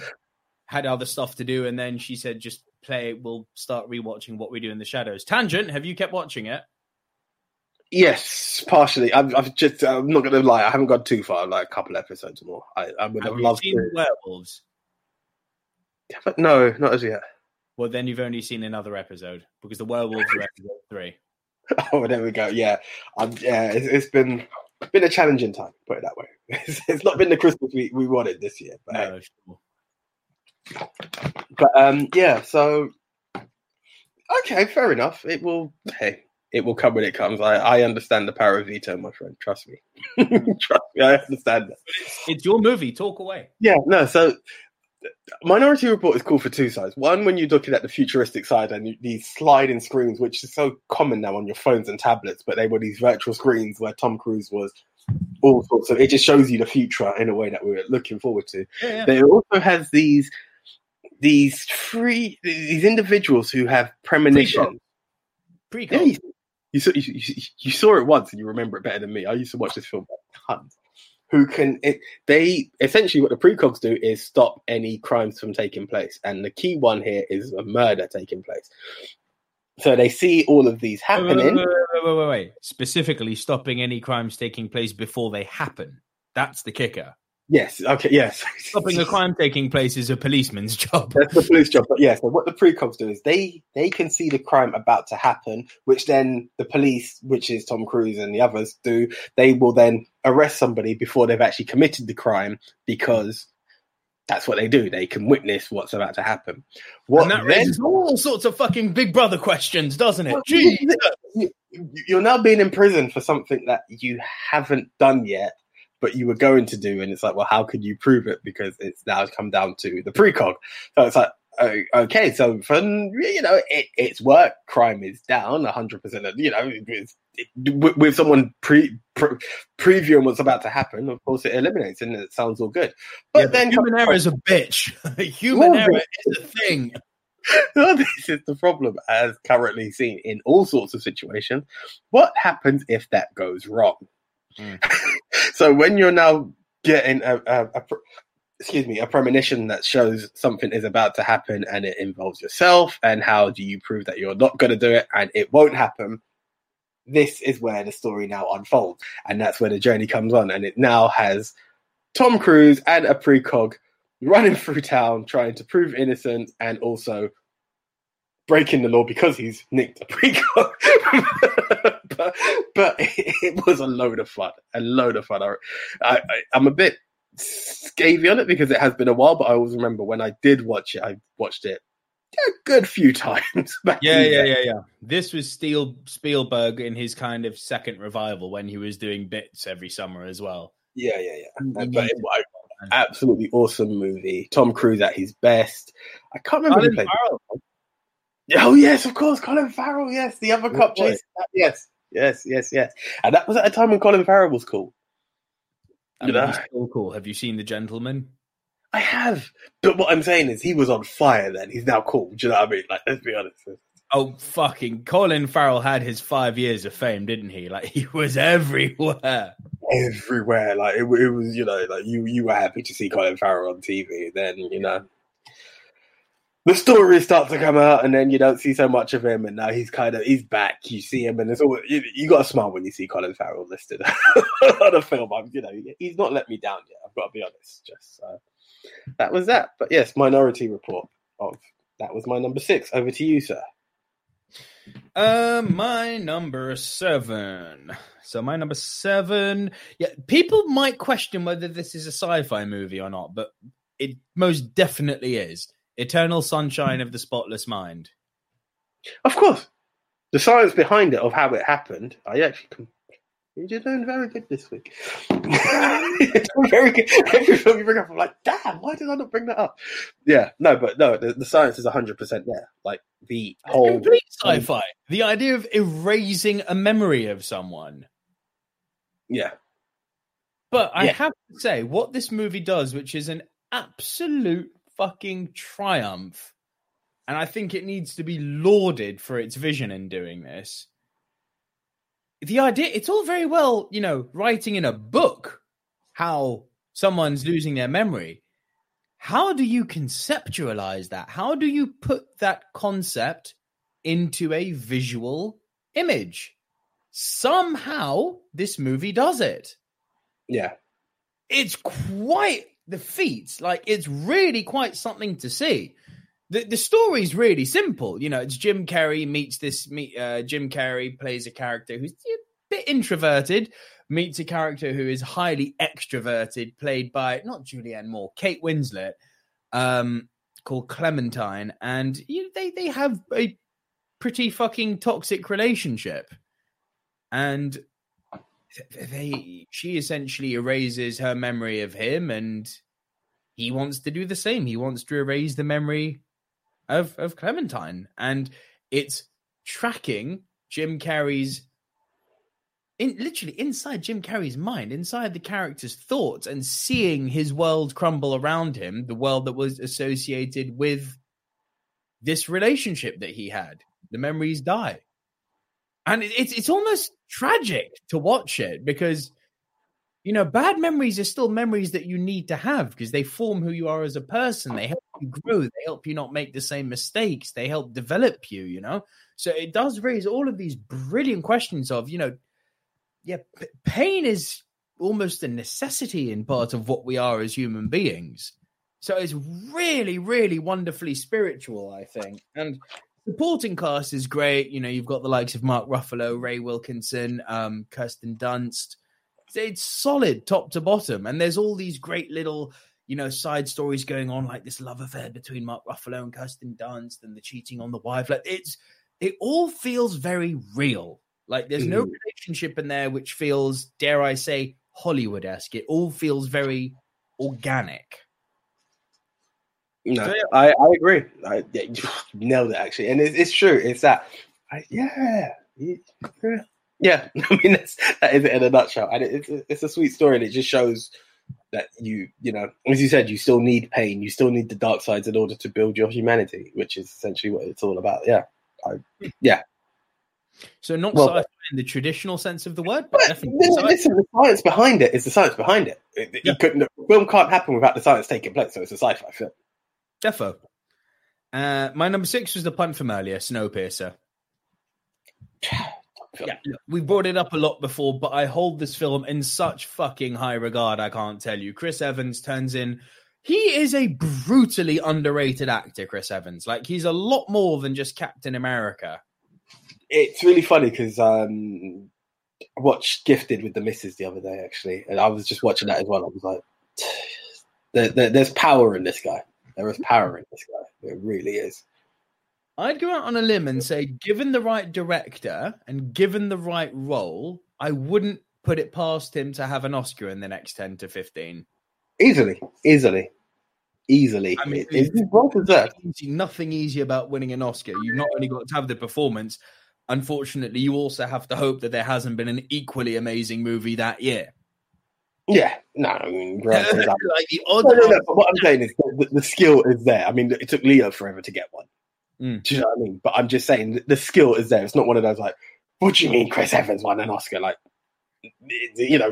had other stuff to do, and then she said, "Just play. It we'll start rewatching what we do in the shadows." Tangent. Have you kept watching it? Yes, partially. I've, I've just. I'm not going to lie. I haven't gone too far. Like a couple episodes more. I, I would have, Have you loved seen to. werewolves? But no, not as yet. Well, then you've only seen another episode because the werewolves are episode three. Oh, there we go. Yeah, um, yeah. It's, it's been been a challenging time. Put it that way. It's, it's not been the Christmas we, we wanted this year. But. No, sure. but um, yeah. So okay, fair enough. It will. Hey, it will come when it comes. I, I understand the power of veto, my friend. Trust me. Trust me. I understand that. It's your movie. Talk away. Yeah. No. So. Minority Report is cool for two sides. One, when you're looking at the futuristic side and these sliding screens, which is so common now on your phones and tablets, but they were these virtual screens where Tom Cruise was all sorts of. It just shows you the future in a way that we were looking forward to. Yeah, yeah. But it also has these these free these individuals who have premonitions. Pre Yeah, you, you, saw, you, you- you saw it once and you remember it better than me. I used to watch this film tons. Who can it, they essentially what the precogs do is stop any crimes from taking place, and the key one here is a murder taking place. So they see all of these happening. wait, wait, wait, wait, wait. Specifically, stopping any crimes taking place before they happen. That's the kicker. Yes, okay, yes. Stopping a crime taking place is a policeman's job. That's the police job. But yeah, so what the precogs do is they they can see the crime about to happen, which then the police, which is Tom Cruise and the others, do. They will then arrest somebody before they've actually committed the crime because that's what they do. They can witness what's about to happen. What and that then- raises all sorts of fucking Big Brother questions, doesn't it? Well, you- You're now being in prison for something that you haven't done yet, but you were going to do, and it's like, well, how could you prove it? Because it's now come down to the precog. So it's like, oh, okay, so for you know, it, it's work. Crime is down, hundred percent. You know, it's, it, with, with someone pre, pre previewing what's about to happen, of course, it eliminates, and it sounds all good. But Yeah, then human error is a bitch. human error is a thing. this is the problem as currently seen in all sorts of situations. What happens if that goes wrong? Mm. so when you're now getting a, a, a excuse me a premonition that shows something is about to happen and it involves yourself and how do you prove that you're not going to do it and it won't happen this is where the story now unfolds and that's where the journey comes on and it now has tom cruise and a precog running through town trying to prove innocent and also breaking the law because he's nicked a precog. but, but it was a load of fun, a load of fun. I, I, I'm a bit scavy on it because it has been a while, but I always remember when I did watch it, I watched it a good few times. back Yeah, yeah, yeah, yeah. This was Steven Spielberg in his kind of second revival when he was doing bits every summer as well. yeah, yeah, yeah. But it, I, absolutely awesome movie. Tom Cruise at his best. I can't remember Colin. Farrell. Oh yes, of course, Colin Farrell. Yes, the other Good cop boy. chase. Yes, yes, yes, yes. And that was at a time when Colin Farrell was cool. I You mean, know? he's so cool. Have you seen The Gentlemen? I have, but what I'm saying is he was on fire then. He's now cool. Do you know what I mean? Like, let's be honest. Oh, fucking Colin Farrell had his five years of fame, didn't he? Like, he was everywhere. Everywhere, like it, it was, you know, like you you were happy to see Colin Farrell on TV. Then you know. The stories start to come out, and then you don't see so much of him, and now he's kind of he's back. You see him, and it's all you, you got to smile when you see Colin Farrell listed on a film. I'm, you know, he's not let me down yet. I've got to be honest. Just so that was that. But yes, Minority Report. Of that was my number six. Over to you, sir. Um, my number seven. So my number seven. Yeah, people might question whether this is a sci-fi movie or not, but it most definitely is. Eternal Sunshine of the Spotless Mind. Of course, the science behind it of how it happened. I actually. Com- you're doing very good this week. Doing very good. Every film you bring up, I'm like, damn, why did I not bring that up? Yeah, no, but no, the, the science is 100% there. Like, the whole. Complete sci-fi. The idea of erasing a memory of someone. Yeah. But I Yeah. have to say, what this movie does, which is an absolute fucking triumph, and I think it needs to be lauded for its vision in doing this. The idea, it's all very well, you know, writing in a book how someone's losing their memory. how do you conceptualize that? How do you put that concept into a visual image? Somehow, this movie does it. Yeah. It's quite the feats. Like, it's really quite something to see. The, the story's really simple. You know, it's Jim Carrey meets this, meet, uh, Jim Carrey plays a character who's a bit introverted, meets a character who is highly extroverted, played by not Julianne Moore, Kate Winslet, um, called Clementine, and you know, they they have a pretty fucking toxic relationship, and they she essentially erases her memory of him, and he wants to do the same. He wants to erase the memory of of Clementine, and it's tracking Jim Carrey's in literally inside Jim Carrey's mind, inside the character's thoughts, and seeing his world crumble around him, the world that was associated with this relationship that he had. The memories die, and it's it's almost tragic to watch it because you know bad memories are still memories that you need to have because they form who you are as a person. They help you grow. They help you not make the same mistakes. They help develop you. You know, so it does raise all of these brilliant questions of you know yeah, p- pain is almost a necessity in part of what we are as human beings. So it's really, really wonderfully spiritual, I think. And supporting cast is great. You know, you've got the likes of Mark Ruffalo, Ray Wilkinson, um, Kirsten Dunst. It's solid top to bottom. And there's all these great little, you know, side stories going on, like this love affair between Mark Ruffalo and Kirsten Dunst and the cheating on the wife. Like it's it all feels very real like there's no Mhm. relationship in there which feels, dare I say, Hollywood esque. It all feels very organic. No, So, yeah. I, I agree. I yeah, you nailed it actually, and it's, it's true. It's that. I, yeah, yeah, yeah. I mean, that's, that is it in a nutshell, and it, it's it's a sweet story, and it just shows that you you know, as you said, you still need pain, you still need the dark sides in order to build your humanity, which is essentially what it's all about. Yeah, I, yeah So not Well- sci-fi in the traditional sense of the word, but but definitely listen, the science behind it is the science behind it. It, it Yeah. couldn't, the film can't happen without the science taking place, so it's a sci-fi film. Defo. Uh, my number six was the punt from earlier, Snowpiercer. Yeah, look, we brought it up a lot before, but I hold this film in such fucking high regard. I can't tell you. Chris Evans turns in. He is a brutally underrated actor, Chris Evans. Like he's a lot more than just Captain America. it's really funny because um, I watched Gifted with the Misses the other day actually, and I was just watching that as well. I was like, there, there, "There's power in this guy. There is power in this guy. There really is." I'd go out on a limb and say, given the right director and given the right role, I wouldn't put it past him to have an Oscar in the next ten to fifteen. Easily, easily, easily. I mean, it, it's well deserved. nothing easy about winning an Oscar. You've not only got to have the performance, unfortunately, you also have to hope that there hasn't been an equally amazing movie that year. Yeah, no, I mean, like the odd, No, no, no, but what I'm saying is the, the skill is there. I mean, it took Leo forever to get one. Mm. Do you know what I mean? But I'm just saying the, the skill is there. It's not one of those like, what do you mean Chris Evans won an Oscar? Like, you know,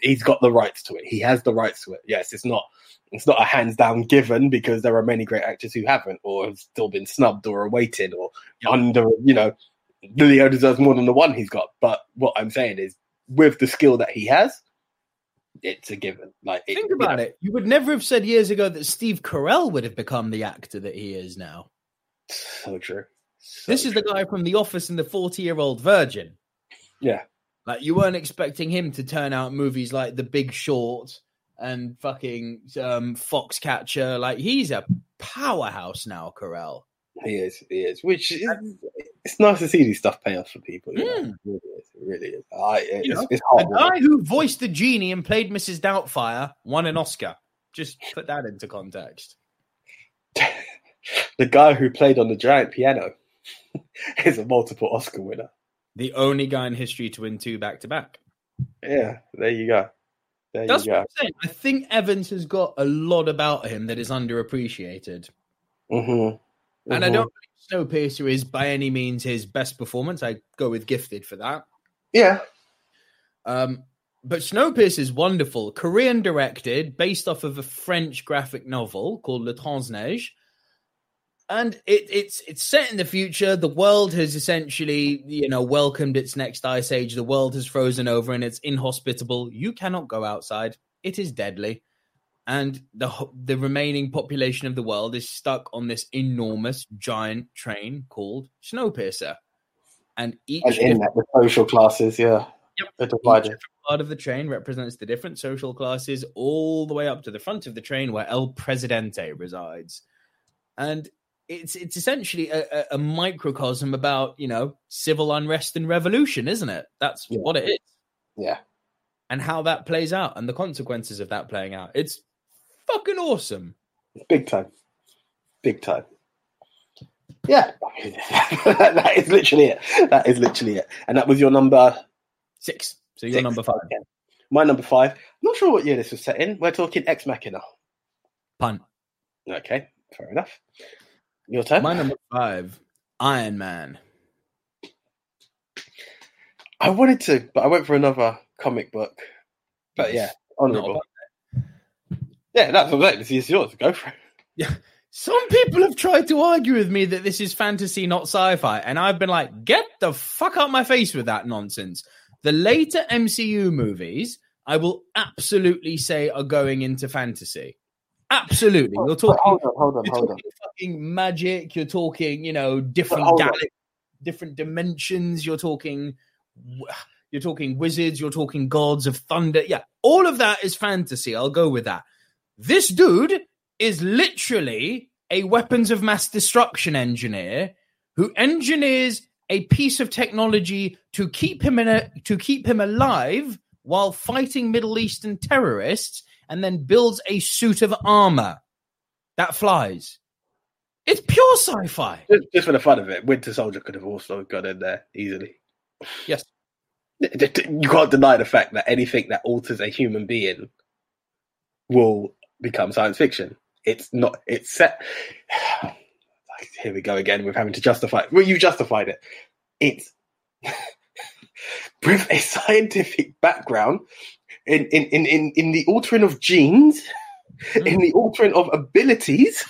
he's got the rights to it. He has the rights to it. Yes, it's not. It's not a hands down given because there are many great actors who haven't or have still been snubbed or awaited or under. You know, Leo deserves more than the one he's got. But what I'm saying is, with the skill that he has, it's a given. Like, think about it. You would never have said years ago that Steve Carell would have become the actor that he is now. So true. So This is the guy from The Office and the 40 year old virgin. Yeah. Like, you weren't expecting him to turn out movies like The Big Short and fucking um, Foxcatcher. Like, he's a powerhouse now, Carell. He is. He is. Which is, it's nice to see these stuff pay off for people. Mm. It really is. It really is. I, it's, You know, it's The guy who voiced the genie and played Mrs. Doubtfire won an Oscar. Just put that into context. the guy who played on the giant piano is a multiple Oscar winner. The only guy in history to win two back to back. Yeah, there you go. There That's you what go. I'm saying. I think Evans has got a lot about him that is underappreciated. Mm-hmm. And I don't believe Snowpiercer is by any means his best performance. I go with Gifted for that. Yeah. Um, but Snowpiercer is wonderful. Korean directed, based off of a French graphic novel called Le Transneige. And it, it's it's set in the future. The world has essentially, you know, welcomed its next ice age. The world has frozen over and it's inhospitable. You cannot go outside. It is deadly. And the the remaining population of the world is stuck on this enormous giant train called Snowpiercer. And each And in that, the social classes, yeah, Yep. divided. Part of the train represents the different social classes, all the way up to the front of the train where El Presidente resides, and it's it's essentially a, a, a microcosm about you know civil unrest and revolution, isn't it? That's Yeah. what it is, Yeah, and how that plays out, and the consequences of that playing out. It's fucking awesome. big time, big time. Yeah, that is literally it. That is literally it. And that was your number Six. So you're six. number five. Okay. My number five. I'm not sure what year this was set in. We're talking Ex Machina. Pun. Okay, fair enough. Your turn. My number five. Iron Man. I wanted to, but I went for another comic book. But yeah, honourable. a- Yeah, that's what I'm saying. This is yours. Go for it. Yeah. Some people have tried to argue with me that this is fantasy, not sci-fi, and I've been like, "Get the fuck out of my face with that nonsense." The later MCU movies, I will absolutely say, are going into fantasy. Absolutely, you're talking, hold on, hold on, you're hold on. fucking magic. You're talking, you know, different galaxies, different dimensions. You're talking, you're talking wizards. You're talking gods of thunder. Yeah, all of that is fantasy. I'll go with that. This dude is literally a weapons of mass destruction engineer who engineers a piece of technology to keep him in a to keep him alive while fighting Middle Eastern terrorists and then builds a suit of armor that flies. It's pure sci-fi. Just, just for the fun of it, Winter Soldier could have also got in there easily. Yes. You can't deny the fact that anything that alters a human being will become science fiction. It's not. It's set. Here we go again with having to justify. Well, you justified it. It's with a scientific background in in in in, in the altering of genes, hmm. in the altering of abilities.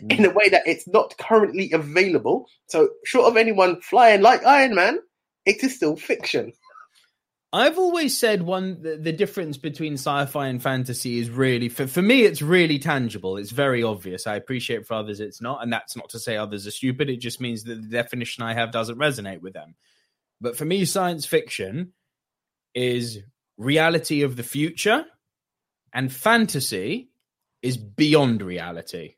Hmm. in a way that it's not currently available. So, short of anyone flying like Iron Man, it is still fiction. I've always said one the, the difference between sci-fi and fantasy is really for for me it's really tangible. It's very obvious. I appreciate for others it's not, and that's not to say others are stupid. It just means that the definition I have doesn't resonate with them. But for me, science fiction is reality of the future, and fantasy is beyond reality.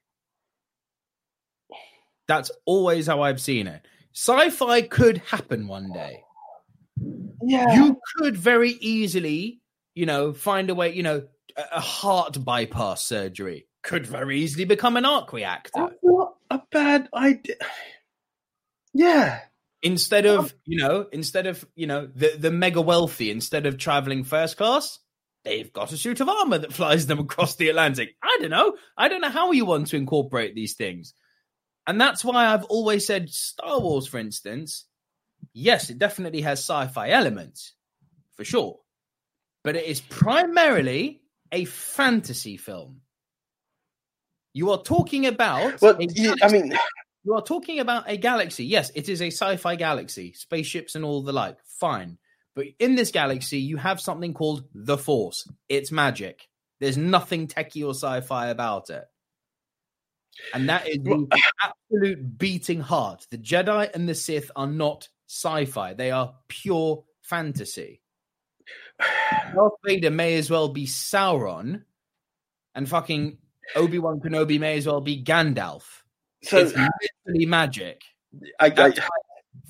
That's always how I've seen it. Sci-fi could happen one day Yeah. you could very easily, you know, find a way, you know, a a heart bypass surgery could very easily become an arc reactor That's not a bad idea. Yeah. instead of, you know, instead of, you know, the, the mega wealthy, instead of traveling first class, they've got a suit of armor that flies them across the Atlantic. I don't know. I don't know how you want to incorporate these things. And that's why I've always said Star Wars, for instance, yes, it definitely has sci fi elements, for sure. But it is primarily a fantasy film. You are talking about. Well, you, I mean, you are talking about a galaxy. Yes, it is a sci-fi galaxy, spaceships and all the like. Fine. But in this galaxy, you have something called the Force. It's magic. There's nothing techie or sci-fi about it. And that is the absolute beating heart. The Jedi and the Sith are not sci-fi. They are pure fantasy. Darth Vader may as well be Sauron, and fucking Obi-Wan Kenobi may as well be Gandalf so it's literally magic. I, I,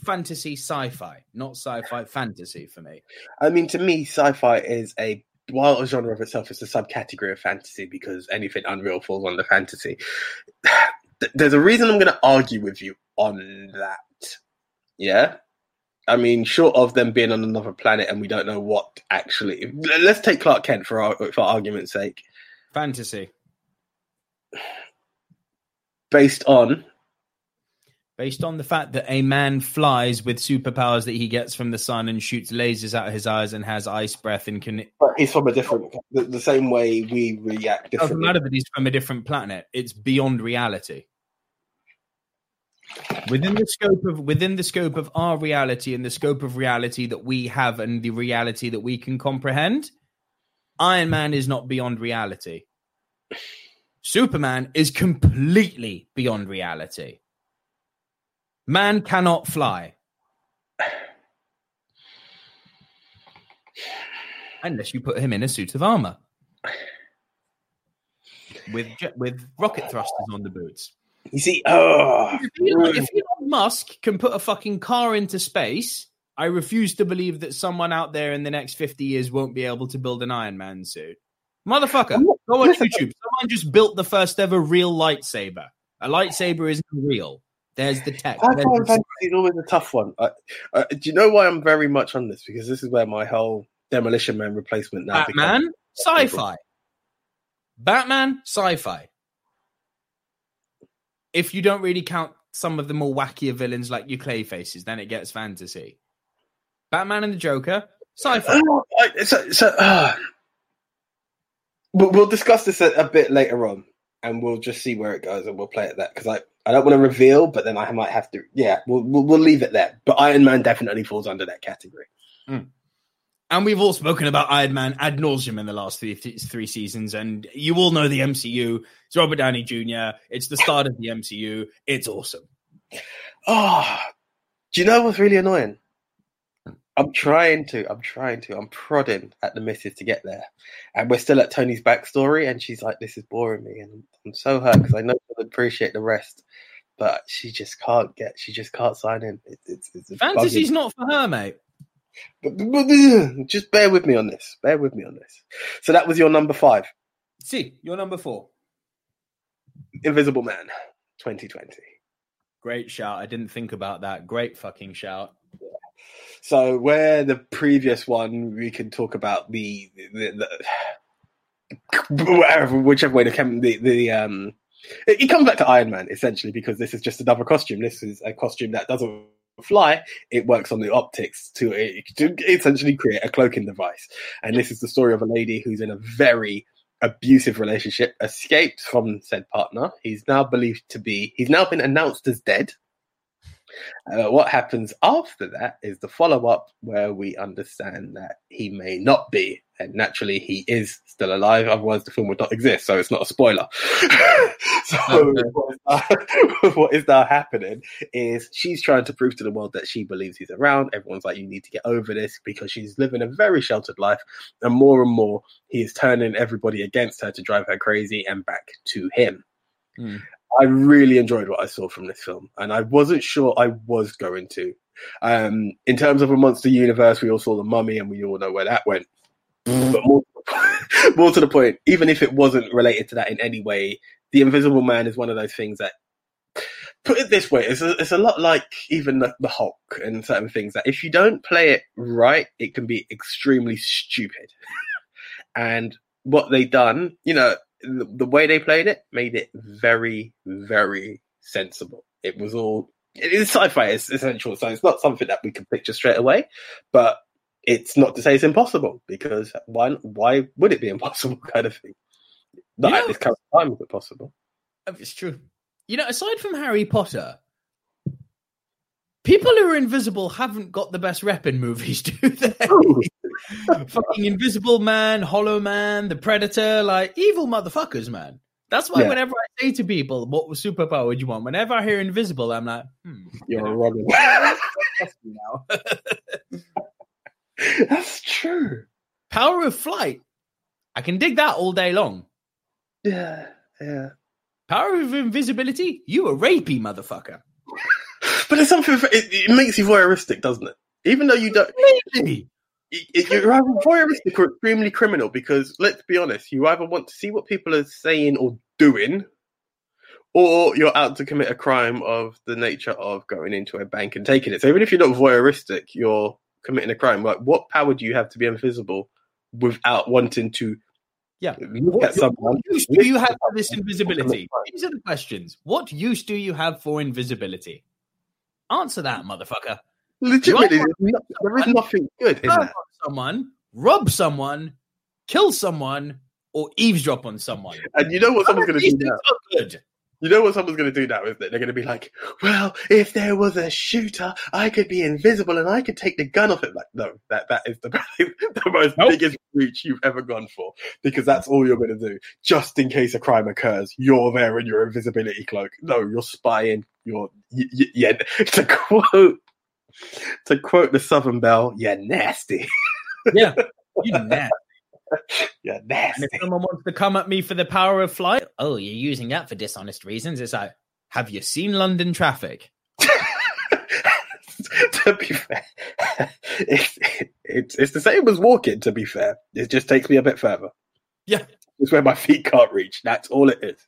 fantasy sci-fi, not sci-fi fantasy for me. I mean, to me, sci-fi is a while a genre of itself is a subcategory of fantasy because anything unreal falls under fantasy. There's a reason I'm going to argue with you on that. Yeah. I mean, short of them being on another planet and we don't know what actually. Let's take Clark Kent for our, for argument's sake. Fantasy. Based on Based on the fact that a man flies with superpowers that he gets from the sun and shoots lasers out of his eyes and has ice breath and can. But he's from a different, the, the same way we react It doesn't matter that he's from a different planet. It's beyond reality. Within the scope of within the scope of our reality and the scope of reality that we have and the reality that we can comprehend, Iron Man is not beyond reality. Superman is completely beyond reality. Man cannot fly. Unless you put him in a suit of armor. With with rocket thrusters on the boots. You see, oh, If Elon, if Elon Musk can put a fucking car into space, I refuse to believe that someone out there in the next 50 years won't be able to build an Iron Man suit. Motherfucker, go on YouTube. Someone just built the first ever real lightsaber. A lightsaber isn't real. There's the tech. Sci-fi There's the- fantasy is always a tough one. I, I, do you know why I'm very much on this? Because this is where my whole Demolition Man replacement now becomes- Batman, sci-fi. Batman, sci-fi. If you don't really count some of the more wackier villains like your clay faces, then it gets fantasy. Batman and the Joker, sci-fi. Oh, I- so, so, uh, we'll, we'll discuss this a, a bit later on, and we'll just see where it goes, and we'll play it that because I, I don't want to reveal, but then I might have to. Yeah, we'll, we'll we'll leave it there. But Iron Man definitely falls under that category. And we've all spoken about Iron Man ad nauseum in the last three three seasons, and you all know the MCU. It's Robert Downey Jr. It's the start of the MCU. It's awesome. Oh, do you know what's really annoying? I'm trying to, I'm trying to, I'm prodding at the missus to get there, and we're still at Tony's backstory, and she's like, "This is boring me," and I'm so hurt because I know she'll appreciate the rest, but she just can't get, she just can't sign in. It, it's, it's Fantasy's bugging- not for her, mate. Just bear with me on this. Bear with me on this. So that was your number five, See, you're number four. Invisible Man, 2020. Great shout. I didn't think about that. Great fucking shout. So where the previous one, we can talk about the the, the whatever, whichever way the the the um. It, it comes back to Iron Man essentially because this is just another costume. This is a costume that doesn't fly. It works on the optics to, to essentially create a cloaking device. And this is the story of a lady who's in a very abusive relationship, escaped from said partner. He's now believed to be. He's now been announced as dead. Uh, what happens after that is the follow up where we understand that he may not be, and naturally he is still alive. Otherwise, the film would not exist. So it's not a spoiler. so what, is now, what is now happening is she's trying to prove to the world that she believes he's around. Everyone's like, "You need to get over this," because she's living a very sheltered life, and more and more he is turning everybody against her to drive her crazy and back to him. Hmm. I really enjoyed what I saw from this film, and I wasn't sure I was going to. Um, in terms of a monster universe, we all saw the Mummy, and we all know where that went. But more, more to the point, even if it wasn't related to that in any way, the Invisible Man is one of those things that. Put it this way, it's a, it's a lot like even the, the Hulk and certain things that if you don't play it right, it can be extremely stupid. and what they done, you know, the, way they played it made it very, very sensible. It was all it is sci-fi, it's essential, so it's not something that we can picture straight away. But it's not to say it's impossible because why? Why would it be impossible? Kind of thing. Not You at this current time is it possible. Oh, it's true. You know, aside from Harry Potter, people who are invisible haven't got the best rep in movies, do they? Fucking Invisible Man, Hollow Man, the Predator, like evil motherfuckers, man. That's why Yeah. whenever I say to people, "What superpower would you want?" Whenever I hear invisible, I'm like, "Hmm, You're a Robin. trust me now." That's true. Power of flight, I can dig that all day long. Yeah, yeah. Power of invisibility, you a rapey motherfucker. But it's something. It, it makes you voyeuristic, doesn't it? Even though you don't, it- it- you're either voyeuristic or extremely criminal. Because let's be honest, you either want to see what people are saying or doing, or you're out to commit a crime of the nature of going into a bank and taking it. So even if you're not voyeuristic, you're committing a crime. Like, what power do you have to be invisible without wanting to? Yeah. look at What, someone. what use do you have for this invisibility? These are the questions. What use do you have for invisibility? Answer that, motherfucker. Legitimately, no- there is nothing good in that. someone, rob someone, kill someone, or eavesdrop on someone. And you know what someone's going to do now? good. You know what someone's going to do now, isn't it? They're going to be like, "Well, if there was a shooter, I could be invisible and I could take the gun off it." Like, no, that that is the the most Nope. biggest reach you've ever gone for because that's all you're going to do, just in case a crime occurs. You're there in your invisibility cloak. No, you're spying. You're y- y- yeah. To quote to quote the Southern Belle, "You're nasty. Yeah, you're nasty. You're And if someone wants to come at me for the power of flight, oh, you're using that for dishonest reasons. It's like, have you seen London traffic? to be fair, it's, it's it's the same as walking. To be fair, it just takes me a bit further. Yeah. it's where my feet can't reach. That's all it is.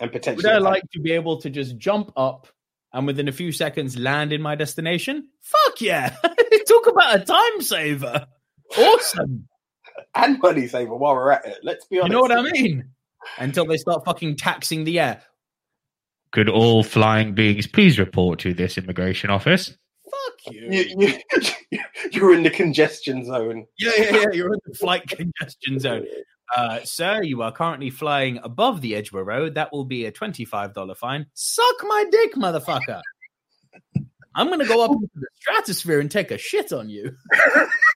And potentially, Would I like to be able to just jump up and within a few seconds land in my destination? Fuck yeah! Talk about a time saver. Awesome. And money saver while we're at it. Let's be honest. You know what I mean? Until they start fucking taxing the air. Could all flying beings please report to this immigration office? Fuck you. You, you, you're in the congestion zone. Yeah, yeah, yeah. You're in the flight congestion zone. Uh, sir, you are currently flying above the Edgware Road. That will be a $25 fine. Suck my dick, motherfucker. I'm going to go up into the stratosphere and take a shit on you.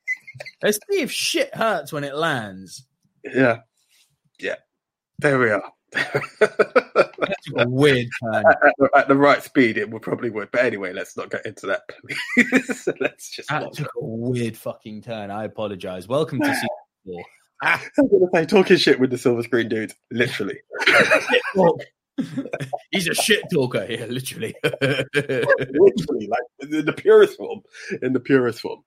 Let's see if shit hurts when it lands. Yeah, yeah. There we are. That took a weird turn. at, the, at the right speed, it would probably would. But anyway, let's not get into that. please. let's just. That took a weird fucking turn. I apologize. Welcome to season four. I'm gonna say talking shit with the silver screen dude. Literally. He's a shit talker here, literally. literally, like in the purest form. In the purest form.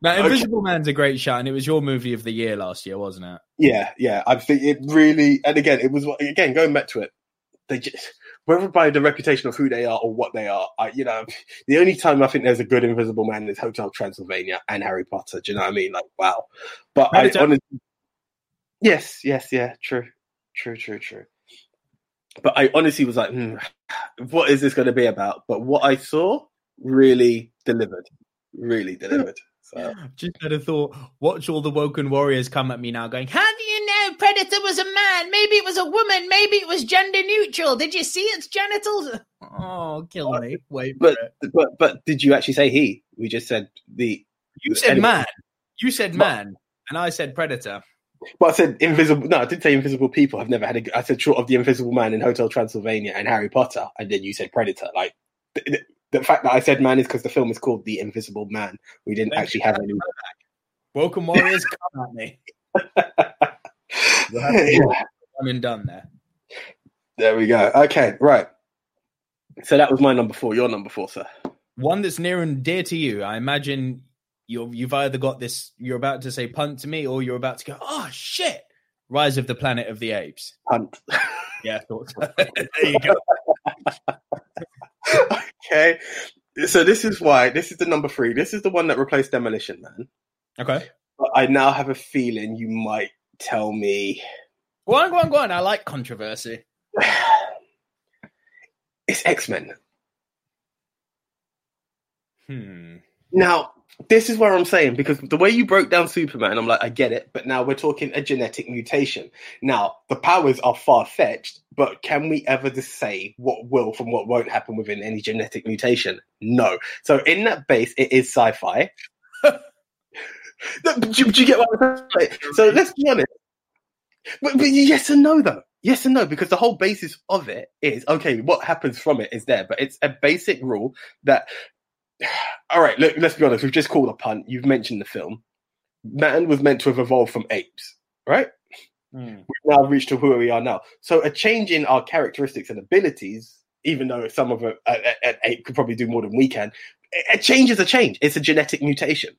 Now, Okay. Invisible Man's a great shot, and it was your movie of the year last year, wasn't it? Yeah, yeah. I think it really, and again, it was again going back to it. They just whether by the reputation of who they are or what they are, I, you know, the only time I think there's a good Invisible Man is Hotel Transylvania and Harry Potter. Do you know what I mean? Like, wow. But I honestly, yes, yes, yeah, true, true, true, true. But I honestly was like, hmm, what is this going to be about? But what I saw really delivered, really delivered. So. Just had a thought. Watch all the woken warriors come at me now, going, "How do you know Predator was a man? Maybe it was a woman. Maybe it was gender neutral. Did you see its genitals? Oh, kill me! Wait But it. but but did you actually say he? We just said the You said man. You said But- man, and I said predator. Well, I said invisible. No, I did say invisible people. I've never had a. I said short of the Invisible Man in Hotel Transylvania and Harry Potter, and then you said Predator. Like the fact that I said man is because the film is called The Invisible Man. We didn't Thank actually have any. Welcome warriors come at me. You'll have Yeah, do One and done there. there we go. Okay, right. So that was my number four. Your number four, sir. One that's near and dear to you. I imagine you're, you've either got this. You're about to say punt to me, or you're about to go. Oh shit! Rise of the Planet of the Apes. Hunt. Yeah, I thought so. there you go. okay. So this is why. This is the number three. This is the one that replaced Demolition Man. Okay. But I now have a feeling you might tell me Go on, go on, go on. I like controversy. it's X Men. Hmm. Now, this is where I'm saying because the way you broke down Superman, I'm like, I get it, but now we're talking a genetic mutation. Now, the powers are far fetched, but can we ever just say what will from what won't happen within any genetic mutation? No. So, in that base, it is sci fi. do, do you get what I'm saying? So, let's be honest. But, but yes and no, though. Yes and no, because the whole basis of it is okay, what happens from it is there, but it's a basic rule that all right, look, let's be honest. We've just called a punt. You've mentioned the film. Man was meant to have evolved from apes, right? Hmm. We've now reached to who we are now. So a change in our characteristics and abilities, even though some of a, a, an ape could probably do more than we can, a- a change is a change. It's a genetic mutation.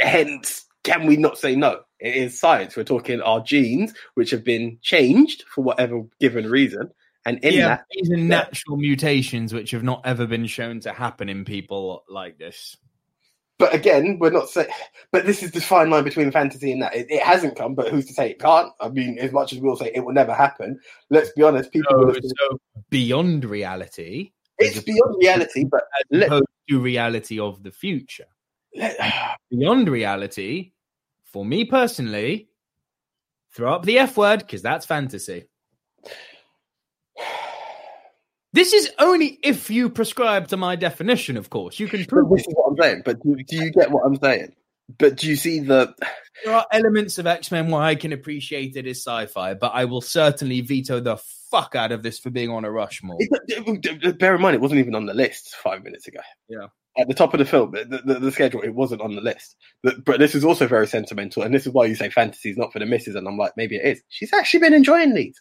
Hence, can we not say no? It is science. We're talking our genes, which have been changed for whatever given reason, and in yeah, that, these are natural mutations which have not ever been shown to happen in people like this. But again, we're not saying. But this is the fine line between fantasy and that. It, it hasn't come, but who's to say it can't? I mean, as much as we'll say it will never happen, let's be honest. People So, will have so beyond reality, it's beyond reality, but as opposed to reality of the future. Beyond reality, for me personally, throw up the F word because that's fantasy. This is only if you prescribe to my definition, of course. You can prove this is what I'm saying. But do, do you get what I'm saying? But do you see the? there are elements of X Men where I can appreciate it as sci fi, but I will certainly veto the fuck out of this for being on a Rushmore. It, it- it- bear in mind, it wasn't even on the list five minutes ago. Yeah. At the top of the film, the, the, the schedule, it wasn't on the list. But, but this is also very sentimental, and this is why you say fantasy is not for the misses. And I'm like, maybe it is. She's actually been enjoying these.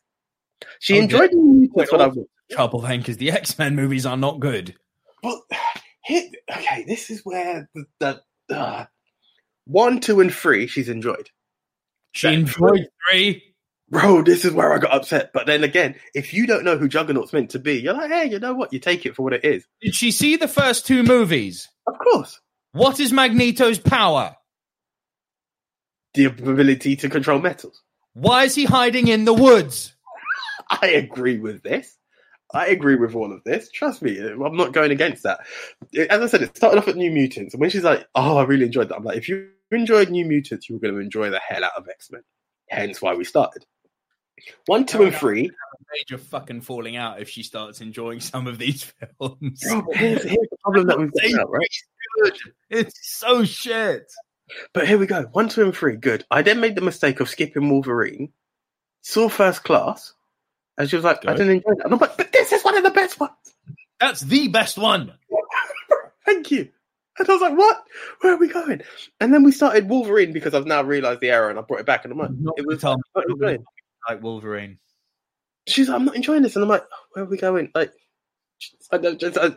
She Oh, enjoyed them. That's what I also- Trouble then, because the X Men movies are not good. But here, okay, this is where the, the uh, one, two, and three she's enjoyed. She That- enjoyed three. Bro, this is where I got upset. But then again, if you don't know who Juggernaut's meant to be, you're like, hey, you know what? You take it for what it is. Did she see the first two movies? Of course. What is Magneto's power? The ability to control metals. Why is he hiding in the woods? I agree with this. I agree with all of this. Trust me, I'm not going against that. As I said, it started off at New Mutants, and when she's like, "Oh, I really enjoyed that," I'm like, "If you enjoyed New Mutants, you were going to enjoy the hell out of X Men." Hence why we started. One, two, and three. Major fucking falling out if she starts enjoying some of these films. Bro, here's, here's the problem that we've got now, right? It's so shit. But here we go. One, two, and three. Good. I then made the mistake of skipping Wolverine. Saw First Class, and she was like, "I didn't enjoy that." And I'm like, "But this is one of the best ones." That's the best one. Thank you. And I was like, what? Where are we going? And then we started Wolverine because I've now realized the error and I brought it back. And I'm like, Not it was me like Wolverine. She's like, I'm not enjoying this. And I'm like, where are we going? Like, I don't just, I,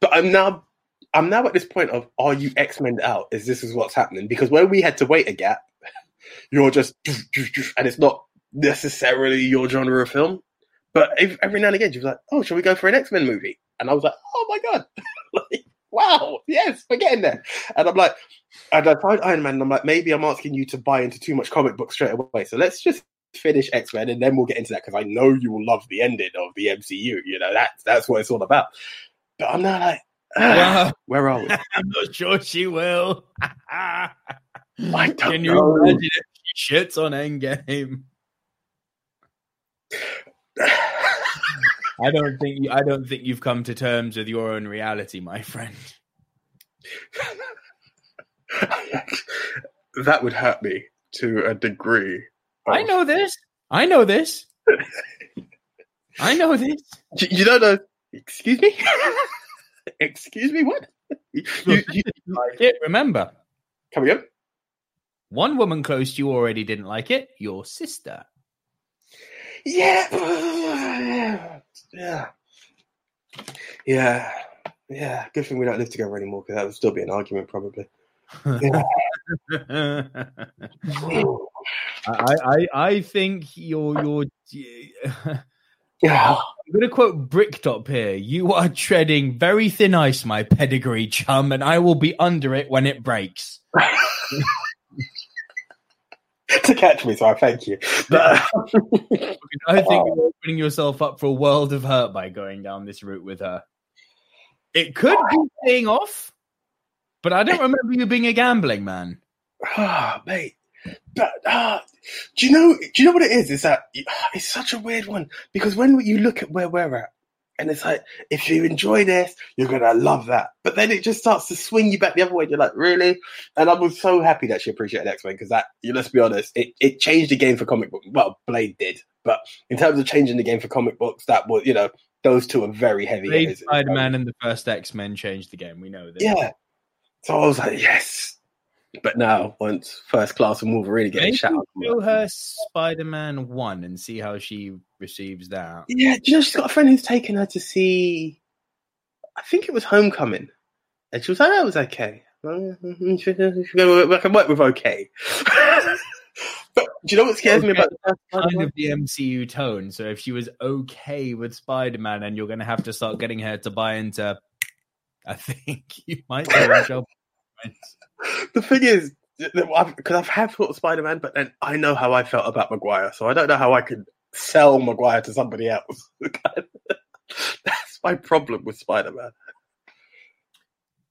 but I'm now, I'm now at this point of, are you X Men out? Is this is what's happening? Because where we had to wait a gap, you're just, and it's not necessarily your genre of film. But ev- every now and again, she was like, oh, shall we go for an X Men movie? And I was like, oh my God. like, wow, yes, we're getting there. And I'm like, and I find Iron Man, and I'm like, maybe I'm asking you to buy into too much comic book straight away. So let's just finish X Men, and then we'll get into that because I know you will love the ending of the MCU. You know that's that's what it's all about. But I'm not like, ah, Well, where are we? I'm not sure she will. I don't Can you know. imagine if she shits on Endgame? I don't think you, I don't think you've come to terms with your own reality, my friend. that would hurt me to a degree. I know this. I know this. I know this. You, you don't know. Excuse me. Excuse me. What? You, you, you, Like it. Remember, coming up? one woman close to you already didn't like it. Your sister. Yeah. Yeah. Yeah. Yeah. Good thing we don't live together anymore because that would still be an argument, probably. Yeah. I, I, I think you're you're. Yeah. I'm going to quote Bricktop here. You are treading very thin ice, my pedigree chum, and I will be under it when it breaks. to catch me, so I thank you. But, Because I think you're opening yourself up for a world of hurt by going down this route with her. It could be paying off, but I don't remember you being a gambling man. ah, mate. But ah, do you know? Do you know what it is? Is that it's such a weird one because when you look at where we're at, and it's like if you enjoy this, you're gonna love that. But then it just starts to swing you back the other way. You're like, really? And I was so happy that she appreciated X Men because that, you let's be honest, it, it changed the game for comic book. Well, Blade did, but in terms of changing the game for comic books, that was you know those two are very heavy. Blade. Spider Man, and the first X Men changed the game. We know this. Yeah. So I was like, yes. But now, once First Class and Wolverine get a Maybe shout out. show her Spider Man 1 and see how she receives that. Yeah, do you know she's got a friend who's taken her to see? I think it was Homecoming, and she was like, oh, "That was okay." I can work with okay. but do you know what scares me about the Kind of the MCU tone. So if she was okay with Spider Man, and you're going to have to start getting her to buy into, I think you might be in trouble. The thing is, because I've had thought of Spider Man, but then I know how I felt about Maguire, so I don't know how I could sell Maguire to somebody else. That's my problem with Spider Man.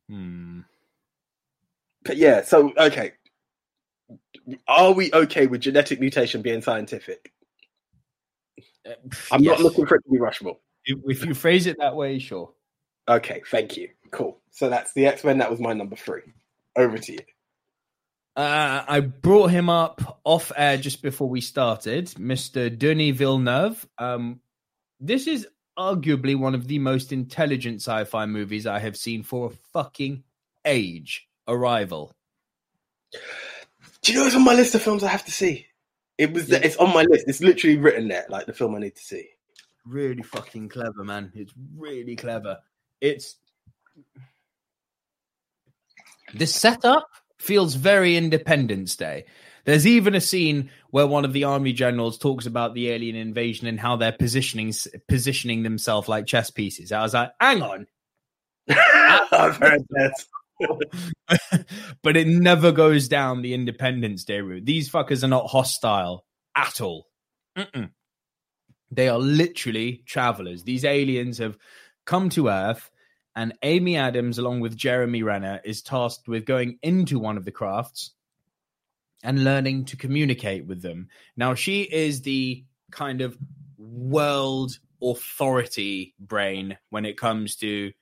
Hmm. But yeah, so okay. Are we okay with genetic mutation being scientific? Uh, I'm yes. not looking for it to be Rushmore. If, if you phrase it that way, sure. Okay, thank you. Cool. So that's the X Men. That was my number three. Over to you. Uh, I brought him up off air just before we started, Mr. Denis Villeneuve. Um, this is arguably one of the most intelligent sci fi movies I have seen for a fucking age. Arrival. Do you know it's on my list of films I have to see? It was. Yeah. It's on my list. It's literally written there, like the film I need to see. Really fucking clever, man. It's really clever. It's. The setup feels very Independence Day. There's even a scene where one of the army generals talks about the alien invasion and how they're positioning positioning themselves like chess pieces. I was like, hang on, I've heard that. but it never goes down the Independence Day route. These fuckers are not hostile at all. Mm-mm. They are literally travelers. These aliens have come to Earth, and Amy Adams, along with Jeremy Renner, is tasked with going into one of the crafts and learning to communicate with them. Now, she is the kind of world authority brain when it comes to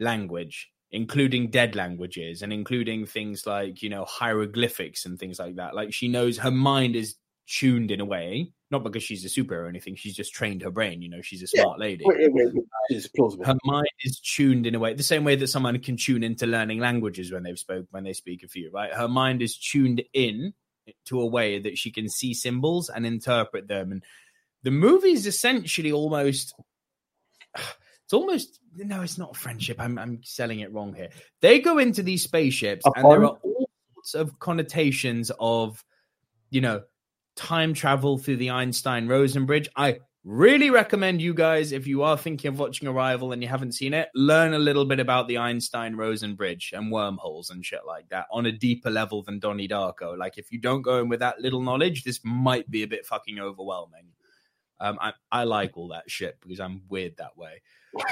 language including dead languages and including things like you know hieroglyphics and things like that like she knows her mind is tuned in a way not because she's a super or anything she's just trained her brain you know she's a Yeah. smart lady wait, wait. It's plausible. her mind is tuned in a way the same way that someone can tune into learning languages when they've spoke when they speak a few right her mind is tuned in to a way that she can see symbols and interpret them and the movie is essentially almost it's almost no it's not friendship i'm i'm selling it wrong here they go into these spaceships and there are all sorts of connotations of you know time travel through the einstein rosen bridge i really recommend you guys if you are thinking of watching arrival and you haven't seen it learn a little bit about the einstein rosen bridge and wormholes and shit like that on a deeper level than donnie darko like if you don't go in with that little knowledge this might be a bit fucking overwhelming um, I, I like all that shit because I'm weird that way.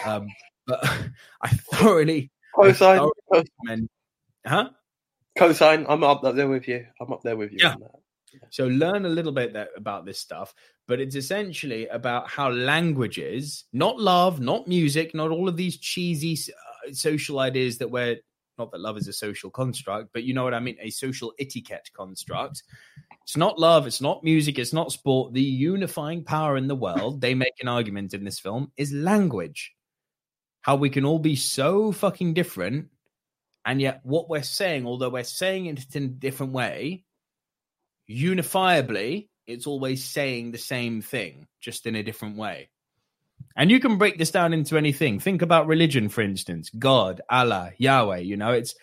Um, but I thoroughly, I Cosine, thoroughly recommend, huh? cosine. I'm up there with you. I'm up there with you. Yeah. So learn a little bit that, about this stuff, but it's essentially about how languages, not love, not music, not all of these cheesy uh, social ideas that we're not that love is a social construct, but you know what I mean, a social etiquette construct. It's not love, it's not music, it's not sport. The unifying power in the world, they make an argument in this film, is language. How we can all be so fucking different, and yet what we're saying, although we're saying it in a different way, unifiably, it's always saying the same thing, just in a different way. And you can break this down into anything. Think about religion, for instance God, Allah, Yahweh, you know, it's,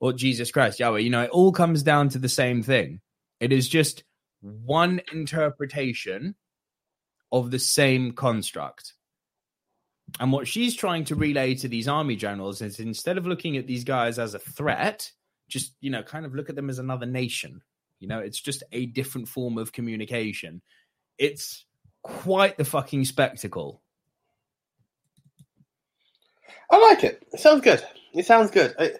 or Jesus Christ, Yahweh, you know, it all comes down to the same thing. It is just one interpretation of the same construct. And what she's trying to relay to these army generals is instead of looking at these guys as a threat, just, you know, kind of look at them as another nation. You know, it's just a different form of communication. It's quite the fucking spectacle. I like it. It sounds good. It sounds good. I,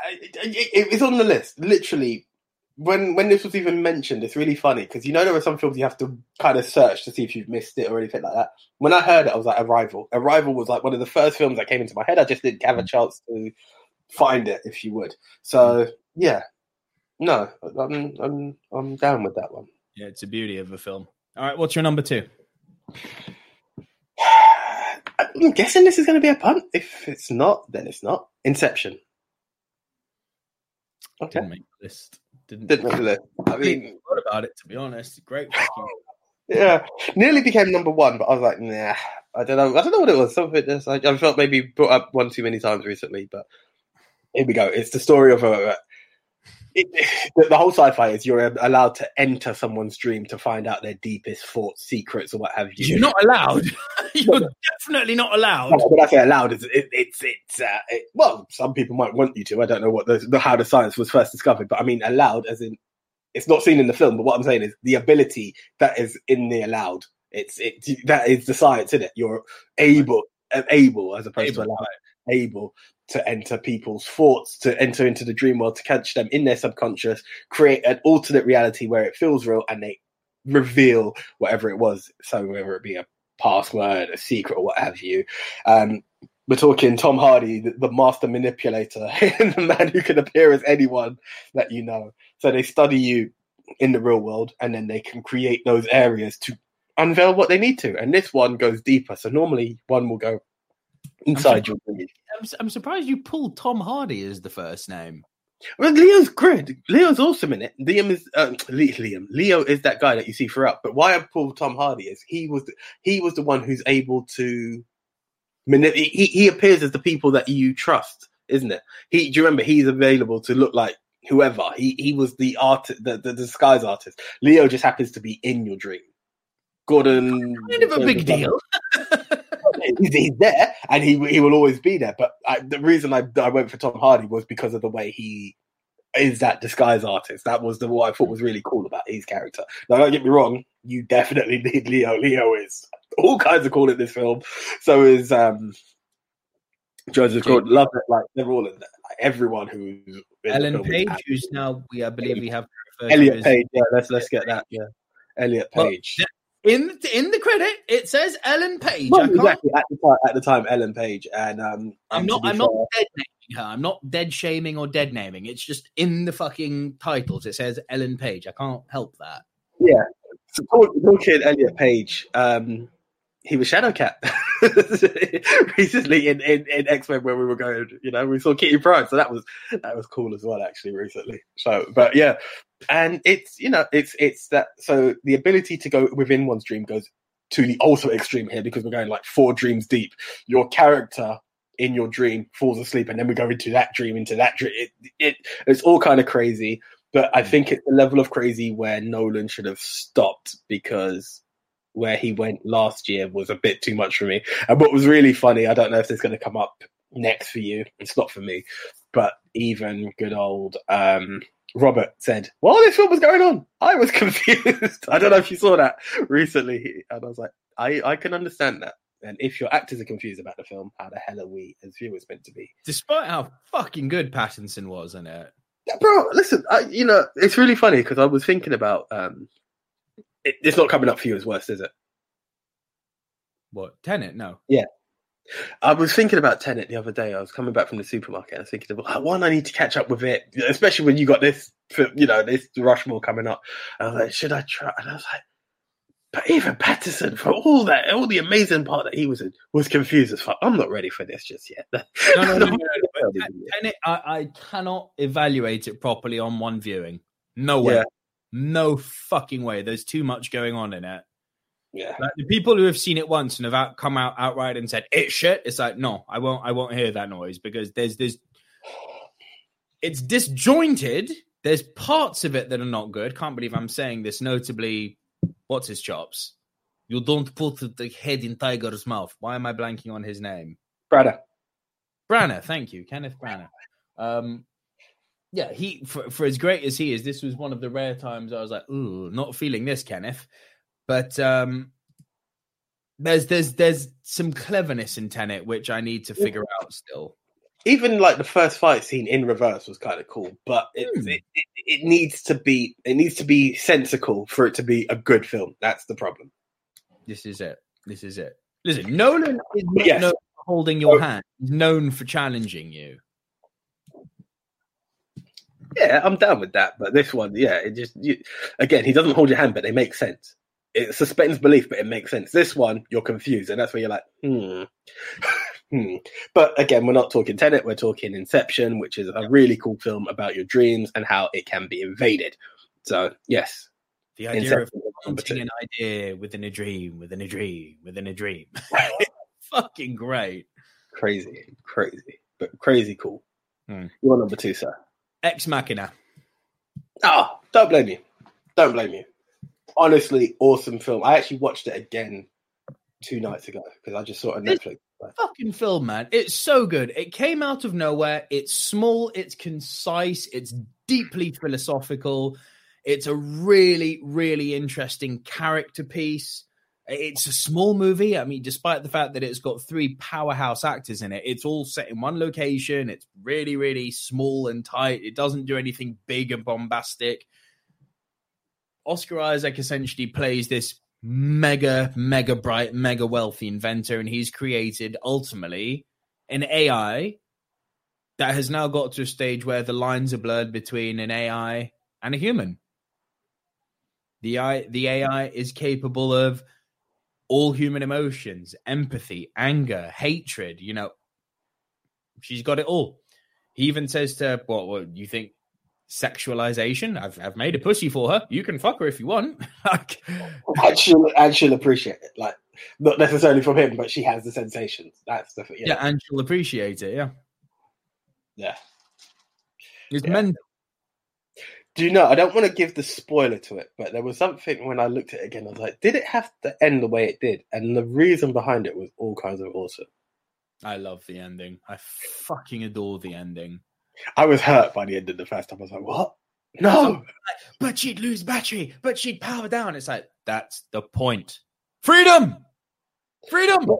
I, it, it's on the list. Literally, when when this was even mentioned, it's really funny because you know there are some films you have to kind of search to see if you've missed it or anything like that. When I heard it, I was like, Arrival. Arrival was like one of the first films that came into my head. I just didn't have a mm. chance to find it, if you would. So yeah, no, I'm I'm I'm down with that one. Yeah, it's a beauty of a film. All right, what's your number two? I'm guessing this is going to be a punt. If it's not, then it's not. Inception. Okay. Didn't make the list. Didn't, Didn't make the list. I mean, thought about it to be honest. Great fucking yeah, nearly became number one, but I was like, nah, I don't know. I don't know what it was. Something I felt maybe brought up one too many times recently, but here we go. It's the story of a. It, the, the whole sci-fi is you're allowed to enter someone's dream to find out their deepest thoughts, secrets, or what have you. You're not allowed. You're definitely not allowed. No, when I say allowed, it's it, it's it's uh, it, well, some people might want you to. I don't know what the, how the science was first discovered, but I mean allowed as in it's not seen in the film. But what I'm saying is the ability that is in the allowed It's it that is the science in it. You're able able as opposed Able, to alive, able to enter people's thoughts, to enter into the dream world, to catch them in their subconscious, create an alternate reality where it feels real, and they reveal whatever it was. So whether it be a password, a secret, or what have you. Um, we're talking Tom Hardy, the, master manipulator, and the man who can appear as anyone that you know. So they study you in the real world, and then they can create those areas to unveil what they need to. And this one goes deeper. So normally one will go inside your dream. I'm, I'm surprised you pulled Tom Hardy as the first name. Well, Leo's great. Leo's awesome in it. Liam is uh, Liam. Leo is that guy that you see throughout. But why I pulled Tom Hardy is he was the, he was the one who's able to manip- he he appears as the people that you trust, isn't it? He do you remember he's available to look like whoever. He he was the art the, the disguise artist. Leo just happens to be in your dream. Gordon Kind of a big deal. he's, he's there and he he will always be there. But I, the reason I, I went for Tom Hardy was because of the way he is that disguise artist. That was the what I thought was really cool about his character. Now, don't get me wrong, you definitely need Leo. Leo is all kinds of cool in this film. So is um Joseph Gordon. Love it. Like they're all in there. Like everyone who's Ellen Page, who's now we I believe we have Elliot Page. Yeah, let's let's get that. Yeah, Elliot Well, Page. In in the credit. It says Ellen Page. Well, exactly at the time. At the time, Ellen Page, and um, I'm and not. I'm not dead naming her. I'm not dead shaming or dead naming. It's just in the fucking titles. It says Ellen Page. I can't help that. Yeah. So talk- talking Elliot Page, um, he was Shadowcat recently in, in, in X Men where we were going. You know, we saw Kitty Pryde, so that was that was cool as well, actually, recently. So, but yeah, and it's you know, it's it's that. So the ability to go within one's dream goes to the ultimate extreme here because we're going like four dreams deep. Your character in your dream falls asleep, and then we go into that dream, into that dream. It, it it's all kind of crazy. But I mm. think it's the level of crazy where Nolan should have stopped because where he went last year was a bit too much for me. And what was really funny, I don't know if this is going to come up next for you. It's not for me, but even good old um, Robert said, "While this film was going on, I was confused." I don't know if you saw that recently, and I was like, "I I can understand that." And if your actors are confused about the film, how the hell are we as viewers meant to be? Despite how fucking good Pattinson was in it. Yeah, bro, listen, I, you know, it's really funny because I was thinking about. um it, It's not coming up for you as worst, is it? What Tenet? No. Yeah. I was thinking about Tenet the other day. I was coming back from the supermarket. I was thinking, about, one, I need to catch up with it, especially when you got this, you know, this Rushmore coming up. And I was like, should I try? And I was like, but even Pattinson, for all that, all the amazing part that he was in, was confused as fuck. I'm not ready for this just yet. No, no, no, no, no, no. Tenet, I, I cannot evaluate it properly on one viewing. No way. Yeah. No fucking way. There's too much going on in it. yeah, Like the people who have seen it once and have out, come out outright and said it's shit. It's like no, I won't. I won't hear that noise because there's there's it's disjointed. There's parts of it that are not good. Can't believe I'm saying this. Notably, what's his chops? You don't put the head in tiger's mouth. Why am I blanking on his name? Brother. Branagh, thank you, Kenneth Branagh. Um, yeah, he for, for as great as he is, this was one of the rare times I was like, "Ooh, not feeling this, Kenneth." But um, there's there's there's some cleverness in Tenet which I need to figure out still. even like the first fight scene in reverse was kind of cool, but it, Hmm. it, it it needs to be it needs to be sensical for it to be a good film. That's the problem. This is it. This is it. Listen, Nolan is not Yes. known for holding your Oh. hand. He's known for challenging you. Yeah, I'm down with that. But this one, yeah, it just you, again, he doesn't hold your hand, but they make sense. It suspends belief, but it makes sense. This one, you're confused, and that's where you're like, hmm. hmm. But again, we're not talking Tenet, we're talking Inception, which is a really cool film about your dreams and how it can be invaded. So, yes, The idea of Inception is number an idea within a dream, within a dream, within a dream. Fucking great. Crazy, crazy, but crazy cool. Hmm. You're number two, sir. Ex Machina. Ah, don't blame you. Don't blame you. Honestly, awesome film. I actually watched it again two nights ago because I just saw it on Netflix. Fucking film, man. It's so good. It came out of nowhere. It's small, it's concise, it's deeply philosophical. It's a really, really interesting character piece. It's a small movie. I mean, despite the fact that it's got three powerhouse actors in it, it's all set in one location. It's really, really small and tight. It doesn't do anything big and bombastic. Oscar Isaac essentially plays this mega, mega bright, mega wealthy inventor, and he's created ultimately an AI that has now got to a stage where the lines are blurred between an AI and a human. The AI, the AI is capable of all human emotions, empathy, anger, hatred. You know, she's got it all. He even says to, her, "What? What you think? Sexualization? I've I've made a pussy for her. You can fuck her if you want." like, and she'll and she'll appreciate it. Like not necessarily from him, but she has the sensations. That's the yeah. yeah, and she'll appreciate it. Yeah, yeah. It's yeah. mental. Do you know? I don't want to give the spoiler to it, but there was something when I looked at it again. I was like, did it have to end the way it did? And the reason behind it was all kinds of awesome. I love the ending. I fucking adore the ending. I was hurt by the end of the first time. I was like, what? No. But she'd lose battery, but she'd power down. It's like, that's the point. Freedom! Freedom! But,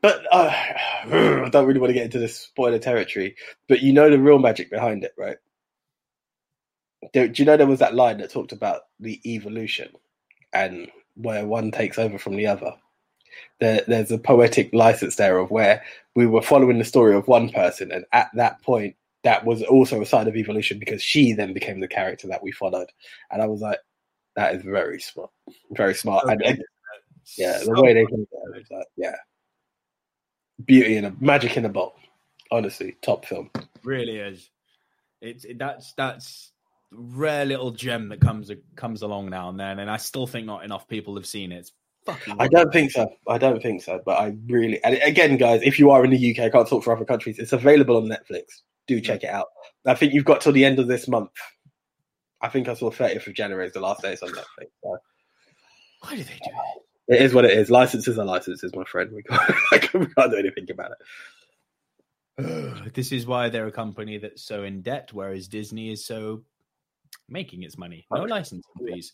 but uh, I don't really want to get into this spoiler territory, but you know the real magic behind it, right? Do, do you know there was that line that talked about the evolution and where one takes over from the other? There, there's a poetic license there of where we were following the story of one person, and at that point, that was also a sign of evolution because she then became the character that we followed. And I was like, that is very smart, very smart. Okay. And, yeah, the way they did it, like, yeah, beauty and a magic in a bowl. Honestly, top film. Really is. It's it, that's that's rare little gem that comes comes along now and then, and I still think not enough people have seen it. It's fucking. I don't think so. I don't think so. But I really, and again, guys, if you are in the UK, I can't talk for other countries. It's available on Netflix. Do check it out. I think you've got till the end of this month. I think I saw 30th of January is the last day it's on Netflix. So. Why do they do it? It is what it is. Licenses are licenses, my friend. We can't, we can't do anything about it. this is why they're a company that's so in debt, whereas Disney is so making its money. No licensing fees.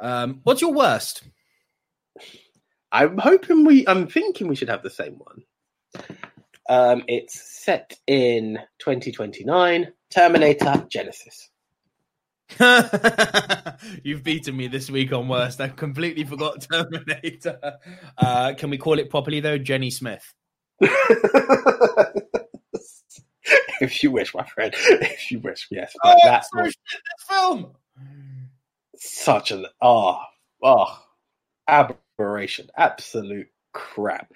Um, what's your worst? I'm hoping we. I'm thinking we should have the same one. Um, it's set in 2029. Terminator Genisys. You've beaten me this week on worst. I completely forgot Terminator. Uh, can we call it properly though? Jenny Smith. if you wish, my friend. If you wish, yes. Oh, that's so film. Such an oh oh aberration, absolute crap,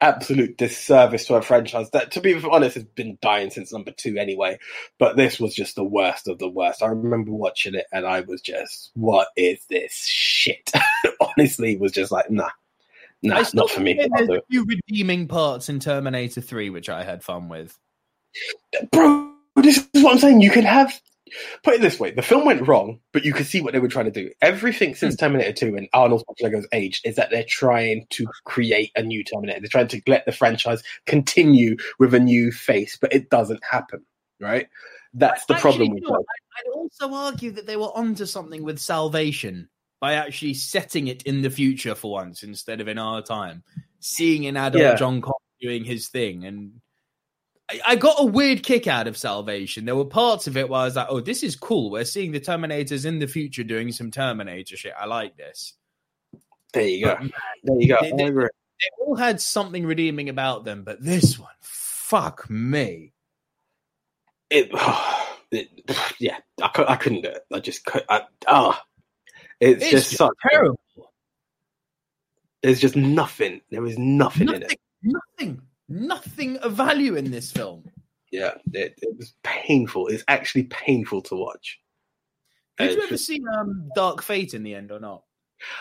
absolute disservice to a franchise that, to be honest, has been dying since number two anyway. But this was just the worst of the worst. I remember watching it and I was just, what is this shit? Honestly, was just like, nah. Nah, not for me. There's a few redeeming parts in Terminator 3, which I had fun with. Bro, this is what I'm saying. You can have put it this way: the film went wrong, but you could see what they were trying to do. Everything since hmm. Terminator Two and Arnold Schwarzenegger's age is that they're trying to create a new Terminator. They're trying to let the franchise continue with a new face, but it doesn't happen. Right? That's the problem. With I'd also argue that they were onto something with Salvation by actually setting it in the future for once instead of in our time, seeing an adult yeah. John Connor doing his thing and I got a weird kick out of Salvation. There were parts of it where I was like, "Oh, this is cool. We're seeing the Terminators in the future doing some Terminator shit. I like this." There you go. But, there you go. They, they, they, all had something redeeming about them, but this one, fuck me. It, it yeah, I, I couldn't do it. I just could. I, oh, it's, it's just, just such terrible. There's just nothing. There is nothing, nothing in it. Nothing nothing of value in this film. Yeah, it, it was painful. It's actually painful to watch. Did you ever just... see um, Dark Fate in the end or not?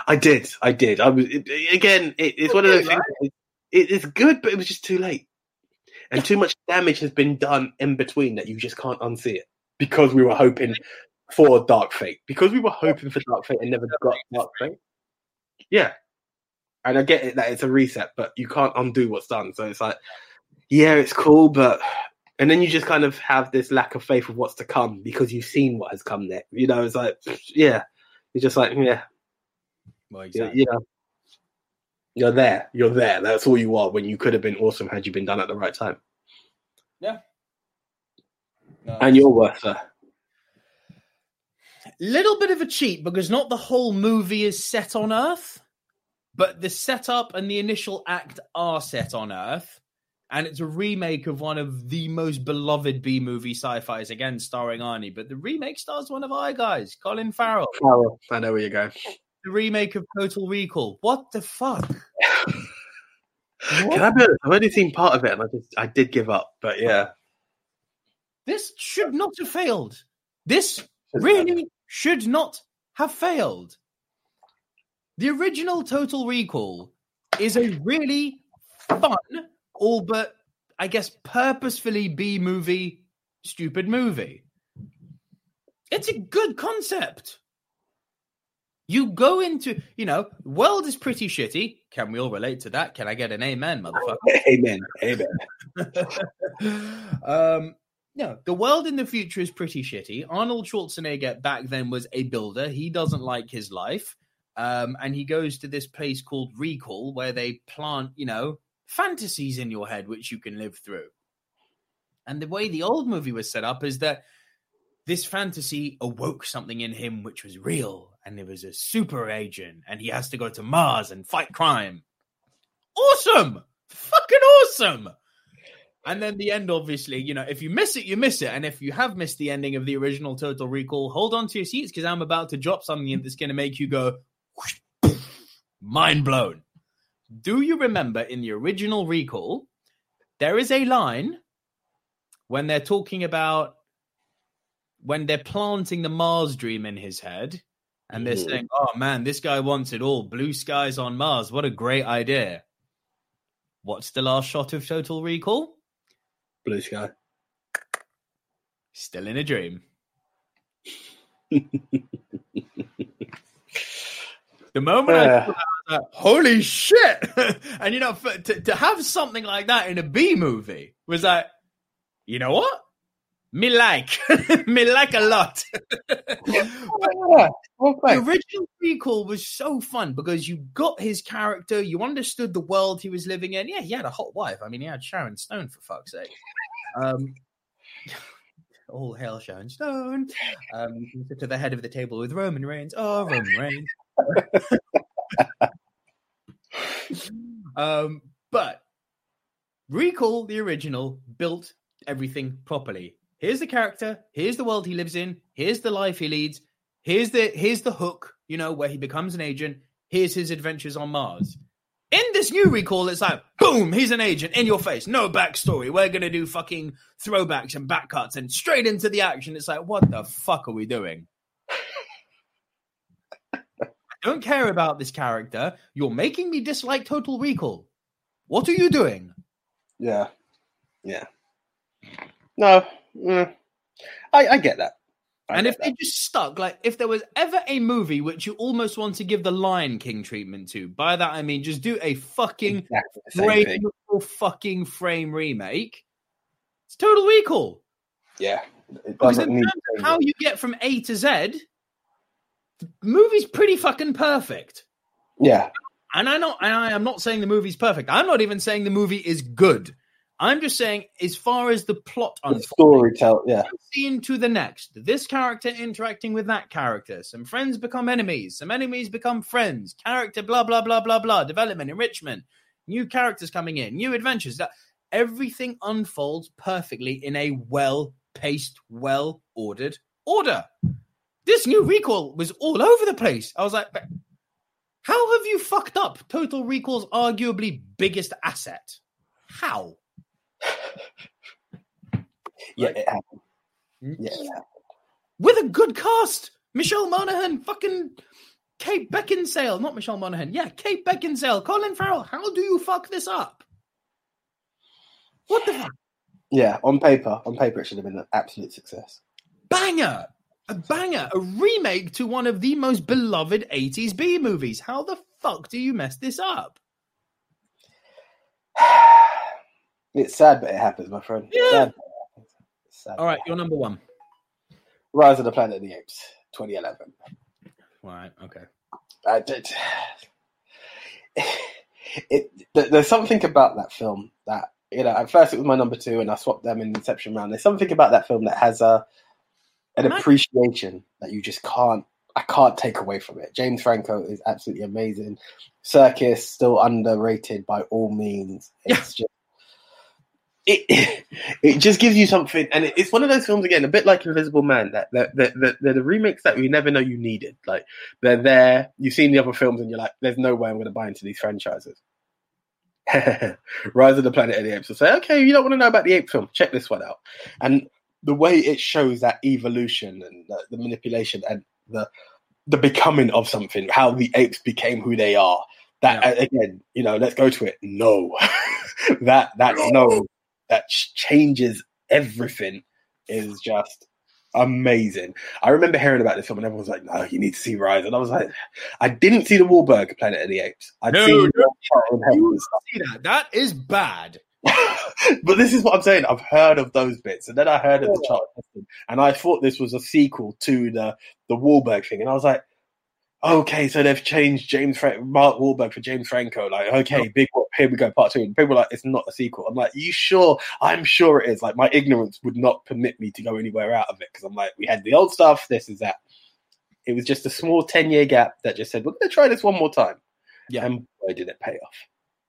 I did. I did. I was it, again. It, it's one of those right? things. It, it's good, but it was just too late, and too much damage has been done in between that you just can't unsee it because we were hoping for Dark Fate because we were hoping for Dark Fate and never got Dark Fate. Yeah, and I get it that it's a reset, but you can't undo what's done. So it's like, yeah, it's cool, but and then you just kind of have this lack of faith of what's to come because you've seen what has come there. You know, it's like, yeah, you're just like, yeah, well, exactly. you know, You're there. You're there. That's all you are when you could have been awesome had you been done at the right time. No, And you're worth it. little bit of a cheat because not the whole movie is set on Earth, but the setup and the initial act are set on Earth. And it's a remake of one of the most beloved B movie sci-fis, again starring Arnie. But the remake stars one of our guys, Colin Farrell. Farrell. I know where you're going. The remake of Total Recall. What the fuck? Can I be? I've only seen part of it, and I just I did give up. But yeah, This should not have failed. This really should not have failed. The original Total Recall is a really fun, all but I guess purposefully B movie, stupid movie. It's a good concept. You go into, you know, world is pretty shitty. Can we all relate to that? Can I get an amen, motherfucker? amen, amen. um, no, the world in the future is pretty shitty. Arnold Schwarzenegger back then was a builder. He doesn't like his life. Um, and he goes to this place called Recall where they plant, you know, fantasies in your head which you can live through. And the way the old movie was set up is that this fantasy awoke something in him which was real, and it was a super agent, and he has to go to Mars and fight crime. Awesome! Fucking awesome! And then the end, obviously, you know, if you miss it, you miss it. And if you have missed the ending of the original Total Recall, hold on to your seats because I'm about to drop something that's going to make you go mind blown. Do you remember in the original Recall, there is a line when they're talking about when they're planting the Mars dream in his head and they're Mhm. saying, oh man, this guy wants it all blue skies on Mars. What a great idea. What's the last shot of Total Recall? Blue sky. Still in a dream. the moment I Yeah. saw that, I was like, holy shit! and you know, for, to, to have something like that in a B movie was like, you know what? Me like, me like a lot. yeah. The original recall was so fun because you got his character, you understood the world he was living in. Yeah, he had a hot wife. I mean, he had Sharon Stone for fuck's sake. Um, all hail Sharon Stone. Um, you can sit to the head of the table with Roman Reigns. Oh, Roman Reigns. um, but Recall, the original, built everything properly. Here's the character. Here's the world he lives in. Here's the life he leads. Here's the here's the hook. You know where he becomes an agent. Here's his adventures on Mars. In this new recall, it's like boom, he's an agent in your face. No backstory. We're gonna do fucking throwbacks and back cuts and straight into the action. It's like what the fuck are we doing? I don't care about this character. You're making me dislike Total Recall. What are you doing? Yeah. Yeah. No. mm. I, I get that. I and get if they just stuck, like if there was ever a movie which you almost want to give the Lion King treatment to, by that I mean just do a fucking exactly frame fucking frame remake. It's Total Recall. Yeah. It Because in terms of how you get from A to Z, movie's pretty fucking perfect. Yeah. And I not and I am not saying the movie's perfect. I'm not even saying the movie is good. I'm just saying, as far as the plot The unfolds, story. Yeah. scene to the next. This character interacting with that character. Some friends become enemies. Some enemies become friends. Character, blah blah blah blah blah. Development, enrichment. New characters coming in. New adventures. That everything unfolds perfectly in a well-paced, well-ordered order. This new recall was all over the place. I was like, how have you fucked up Total Recall's arguably biggest asset? How? Yeah. Like- It happened. Mm-hmm. Yeah. it with a good cast. Michelle Monaghan, fucking Kate Beckinsale, not Michelle Monaghan. Yeah, Kate Beckinsale, Colin Farrell. How do you fuck this up? What the fuck? Yeah. On paper, on paper, it should have been an absolute success. Banger! A banger, a remake to one of the most beloved 80s B movies. How the fuck do you mess this up? It's sad, but it happens, my friend. It's Yeah. sad, happens. Sad, All right, it you're number one. Rise of the Planet of the Apes, 2011. All right, okay. I did. it th- there's something about that film that you know. At first, it was my number two, and I swapped them in Inception round. There's something about that film that has a an appreciation that you just can't. I can't take away from it. James Franco is absolutely amazing. Serkis still underrated by all means. It's just it it just gives you something, and it's one of those films again, a bit like Invisible Man. That that that, that they're the remakes that you never know you needed. Like they're there. You've seen the other films, and you're like, "There's no way I'm going to buy into these franchises." Rise of the Planet of the Apes will say, "Okay, you don't want to know about the ape film? Check this one out." And the way it shows that evolution and the, the manipulation and the the becoming of something, how the apes became who they are. That Yeah. again, you know, let's go to it. No, that that no, that changes everything is just amazing. I remember hearing about this film, and everyone was like, "No, you need to see Rise," and I was like, "I didn't see the Wahlberg Planet of the Apes. I'd No, seen no, You see that? That is bad. but this is what I'm saying. I've heard of those bits, and then I heard of the chart and I thought this was a sequel to the the Wahlberg thing, and I was like, okay, so they've changed James Fra- Mark Wahlberg for James Franco. Like, okay, big here we go, part two. And people are like, it's not a sequel. I'm like, you sure? I'm sure it is. Like, my ignorance would not permit me to go anywhere out of it because I'm like, we had the old stuff. This is that. It was just a small ten year gap that just said, we're going to try this one more time. Yeah. and boy, did it pay off.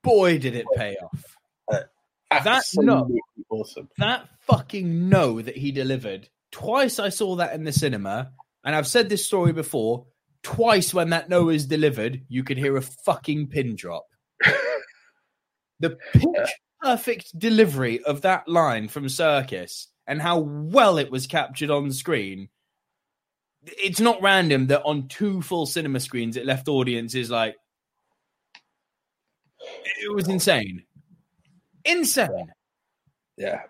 Boy, did it pay off. Uh, That- Absolutely awesome. that fucking no that he delivered. Twice I saw that in the cinema, and I've said this story before. Twice when that no is delivered, you could hear a fucking pin drop. the pitch perfect delivery of that line from Serkis and how well it was captured on screen. It's not random that on two full cinema screens it left audiences like it was insane. Insane. Yeah.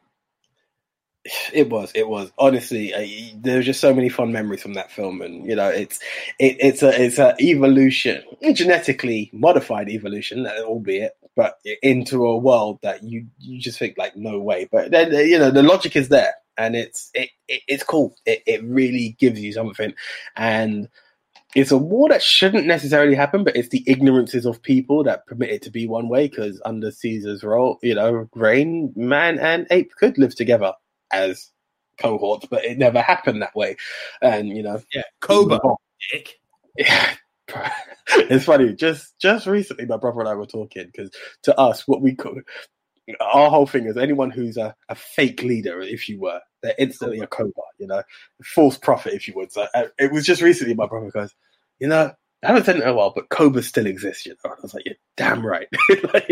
It was. It was honestly. There's just so many fun memories from that film, and you know, it's it, it's a it's a evolution, genetically modified evolution, albeit, but into a world that you you just think like no way. But then you know, the logic is there, and it's it, it it's cool. It it really gives you something, and it's a war that shouldn't necessarily happen, but it's the ignorances of people that permit it to be one way. Because under Caesar's role, you know, Rain, man, and ape could live together as cohorts, but it never happened that way. And you know, Yeah. Koba. Yeah. It's funny. Just just recently, my brother and I were talking because to us, what we call our whole thing is anyone who's a, a fake leader, if you were, they're instantly a Koba. You know, false prophet, if you would. So uh, it was just recently. My brother goes, you know. I haven't said it in a while, but Koba still exists, you know. And I was like, "You're damn right," Like,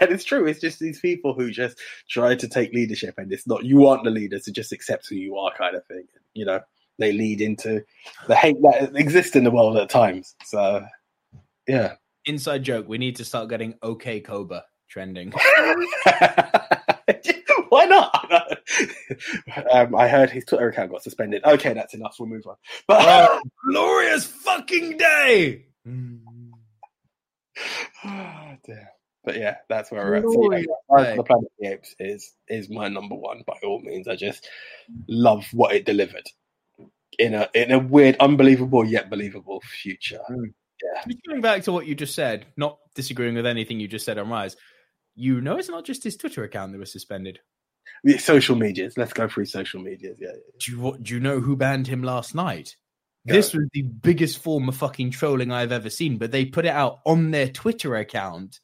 and it's true. It's just these people who just try to take leadership, and it's not you aren't the leader, so just accept who you are, kind of thing. You know, they lead into the hate that exists in the world at times. So, yeah. Inside joke. We need to start getting OK Koba trending. Why not? um, I heard his Twitter account got suspended. Okay, that's enough. We'll move on. But Oh, glorious fucking day. Damn. But yeah, that's where we're at. So, yeah, Glorious Rise day. of the Planet of the Apes is is my number one by all means. I just love what it delivered in a in a weird, unbelievable yet believable future. Just Going back to what you just said, not disagreeing with anything you just said on Rise, you know it's not just his Twitter account that was suspended. Yeah, Social medias. Let's go through social medias. Yeah, Do you, do you know who banned him last night? Go. This was the biggest form of fucking trolling I've ever seen, but they put it out on their Twitter account.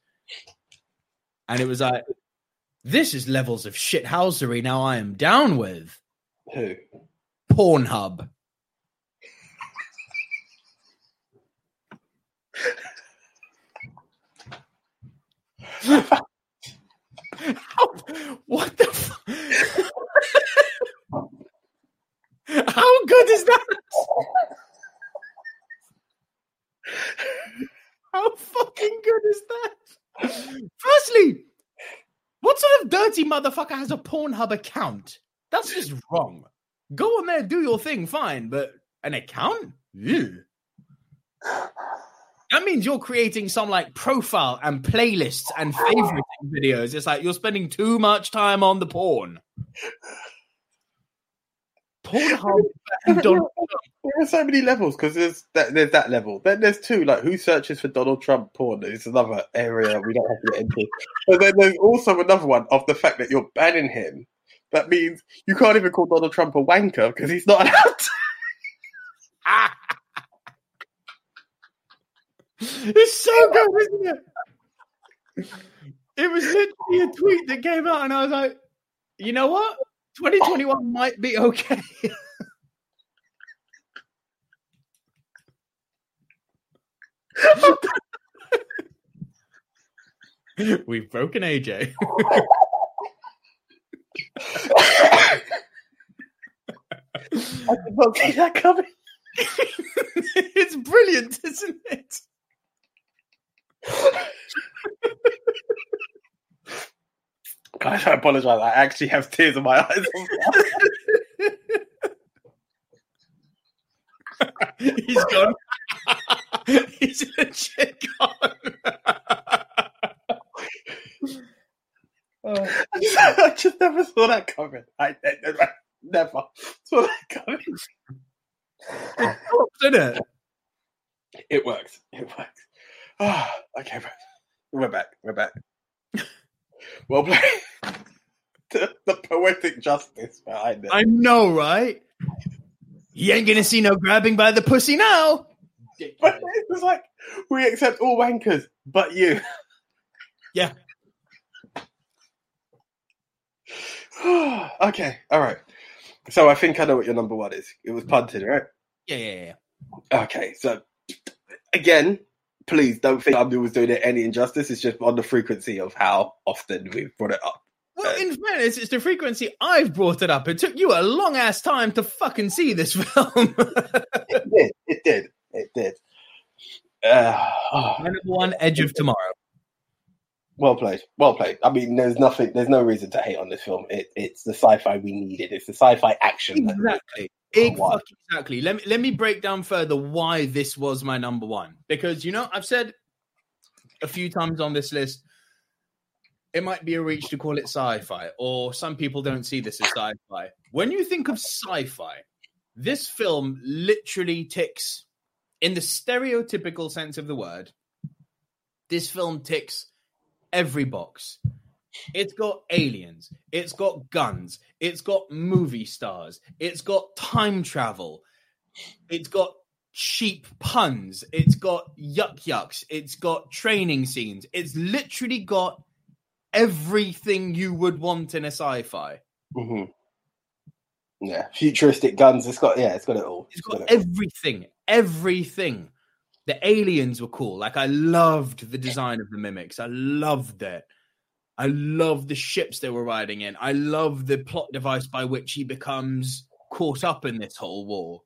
And it was like, this is levels of shithousery now I am down with. who? Pornhub. How, what the fu- How good is that? How fucking good is that? Firstly, what sort of dirty motherfucker has a Pornhub account? That's just wrong. Go on there, do your thing, fine, but an account? Ew. That means you're creating some like profile and playlists and favorite videos. It's like you're spending too much time on the porn. Pornhub and Donald. There are so many levels because there's that, there's that level. Then there's two, like who searches for Donald Trump porn is another area we don't have to get into. But then there's also another one of the fact that you're banning him. That means you can't even call Donald Trump a wanker because he's not allowed to. Ah! It's so good, isn't it? It was literally a tweet that came out, and I was like, you know what? 2021 might be okay. We've broken AJ. I did not see that coming. it's brilliant, isn't it? Guys, I apologize. I actually have tears in my eyes. He's gone. He's legit gone. I just, I just never saw that coming. I, I- I never saw that coming. Isn't it? It works. It works. Ah, okay, we're back. We're back. Well played. the, the poetic justice behind it. I know, right? You ain't gonna see no grabbing by the pussy now. But it's like we accept all wankers, but you. Yeah. okay, all right. So I think I know what your number one is. It was punted, right? Yeah, yeah, yeah. Okay, so again, please don't think Abdul was doing it any injustice. It's just on the frequency of how often we've brought it up. Well, in fairness, it's the frequency I've brought it up. It took you a long ass time to fucking see this film. It did. It did. It did. Uh, oh, number one, Edge of Tomorrow. Well played. Well played. I mean, there's nothing. There's no reason to hate on this film. It, it's the sci-fi we needed. It's the sci-fi action. Exactly. Ex- wow. fucking Exactly. Let me let me break down further why this was my number one. Because you know, I've said a few times on this list, it might be a reach to call it sci-fi, or some people don't see this as sci-fi. When you think of sci-fi, this film literally ticks in the stereotypical sense of the word. This film ticks every box. It's got aliens. It's got guns. It's got movie stars. It's got time travel. It's got cheap puns. It's got yuck yucks. It's got training scenes. It's literally got everything you would want in a sci-fi. Mhm. Yeah, futuristic guns. It's got yeah, it's got it all. It's got it all. everything. Everything. The aliens were cool. Like I loved the design of the mimics. I loved it. I love the ships they were riding in. I love the plot device by which he becomes caught up in this whole war.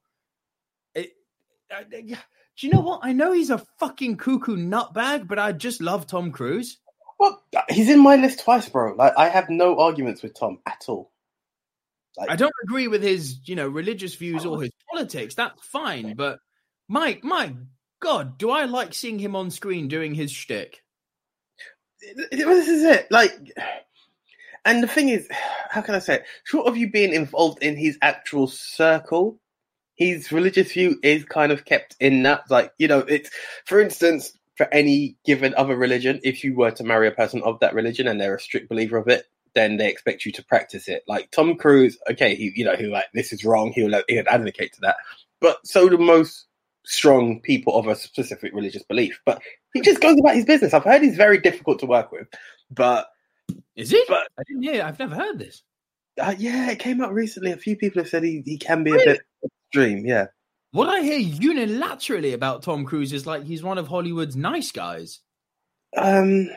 It, I- I- do you know what? I know he's a fucking cuckoo nutbag, but I just love Tom Cruise. Well, he's in my list twice, bro. Like I have no arguments with Tom at all. Like, I don't agree with his, you know, religious views or his politics. That's fine, but my my God, do I like seeing him on screen doing his shtick? this is it. Like, and the thing is, how can I say it? Short of you being involved in his actual circle, his religious view is kind of kept in that. Like, you know, it's for instance, for any given other religion, if you were to marry a person of that religion and they're a strict believer of it, then they expect you to practice it. Like Tom Cruise, okay, he, you know, he like this is wrong. He'll he'll advocate to that, but so do most strong people of a specific religious belief. But he just goes about his business. I've heard he's very difficult to work with, but Is he? But- I didn't hear. I've never heard this. uh, yeah, it came out recently. A few people have said he, he can be Really? a bit extreme. Yeah, What I hear unilaterally about Tom Cruise is like he's one of Hollywood's nice guys. um,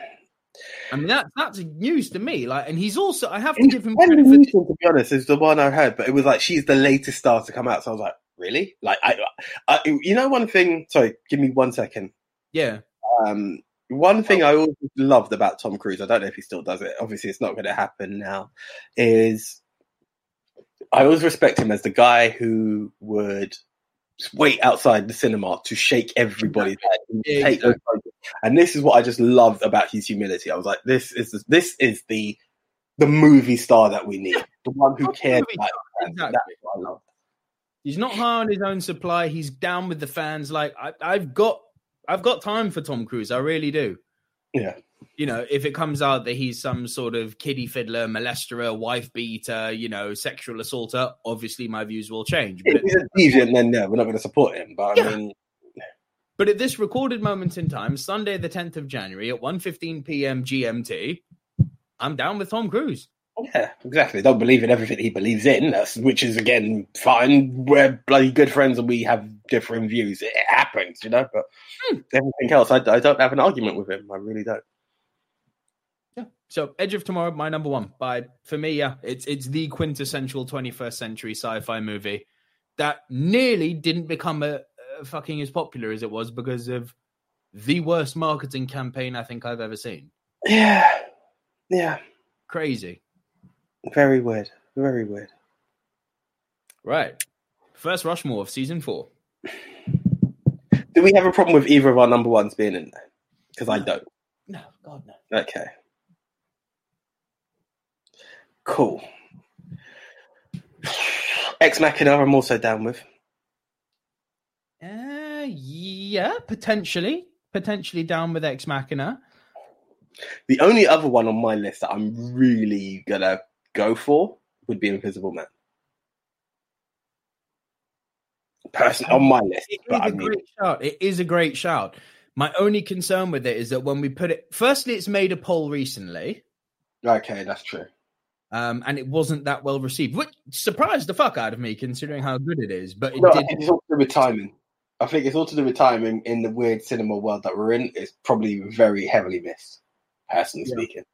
I mean, that's that's news to me. Like, and he's also I have to give him credit for to be honest, is the one I heard, but it was like she's the latest star to come out. So I was like, really? Like, I, I you know, one thing. Sorry, give me one second. yeah. Um, one thing I always loved about Tom Cruise, I don't know if he still does it. Obviously, it's not going to happen now. Is I always respect him as the guy who would wait outside the cinema to shake everybody's hand, and Yeah, photos. And this is what I just loved about his humility. I was like, this is the, this is the the movie star that we need, the one who cares about. star, his fans. exactly. That's what I love. He's not high on his own supply. He's down with the fans. Like I, I've got, I've got time for Tom Cruise. I really do. Yeah. You know, if it comes out that he's some sort of kiddie fiddler, molester, wife beater, you know, sexual assaulter, obviously my views will change. But If he's a deviant, then no, we're not going to support him. But I Yeah. mean, But at this recorded moment in time, Sunday the 10th of January at 1.15 p.m. GMT, I'm down with Tom Cruise. Yeah, exactly. Don't believe in everything he believes in. Which is again fine. We're bloody good friends and we have differing views. It happens, you know. But Hmm. everything else, I, I don't have an argument with him. I really don't. Yeah. So Edge of Tomorrow, my number one. By for me, yeah, it's it's the quintessential 21st century sci-fi movie that nearly didn't become a, a fucking as popular as it was because of the worst marketing campaign I think I've ever seen. Yeah, yeah. Crazy. Very weird. Very weird. Right. First Rushmore of season four. Do we have a problem with either of our number ones being in there? Because I don't. No, God no. Okay. Cool. Ex Machina, I'm also down with. Uh, yeah, potentially, potentially down with Ex Machina. The only other one on my list that I'm really gonna go for would be Invisible Man. Person on my list, It is but I a mean, great shout. It is a great shout. My only concern with it is that when we put it, firstly, it's made a poll recently, okay, that's true. um, and it wasn't that well received, which surprised the fuck out of me considering how good it is. But it No, did. it's all to do with timing. I think it's all to do with timing in the weird cinema world that we're in. It's probably very heavily missed, personally Yeah. speaking.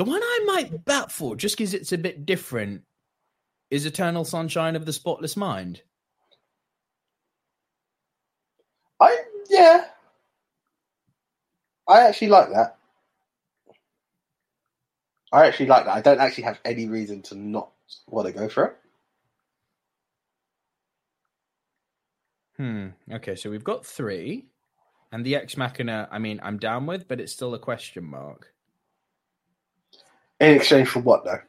The one I might bat for, just because it's a bit different, is Eternal Sunshine of the Spotless Mind. I yeah, I actually like that. I actually like that. I don't actually have any reason to not want to go for it. Hmm. Okay, so we've got three, and the Ex Machina. I mean, I'm down with, but it's still a question mark. In exchange for what though?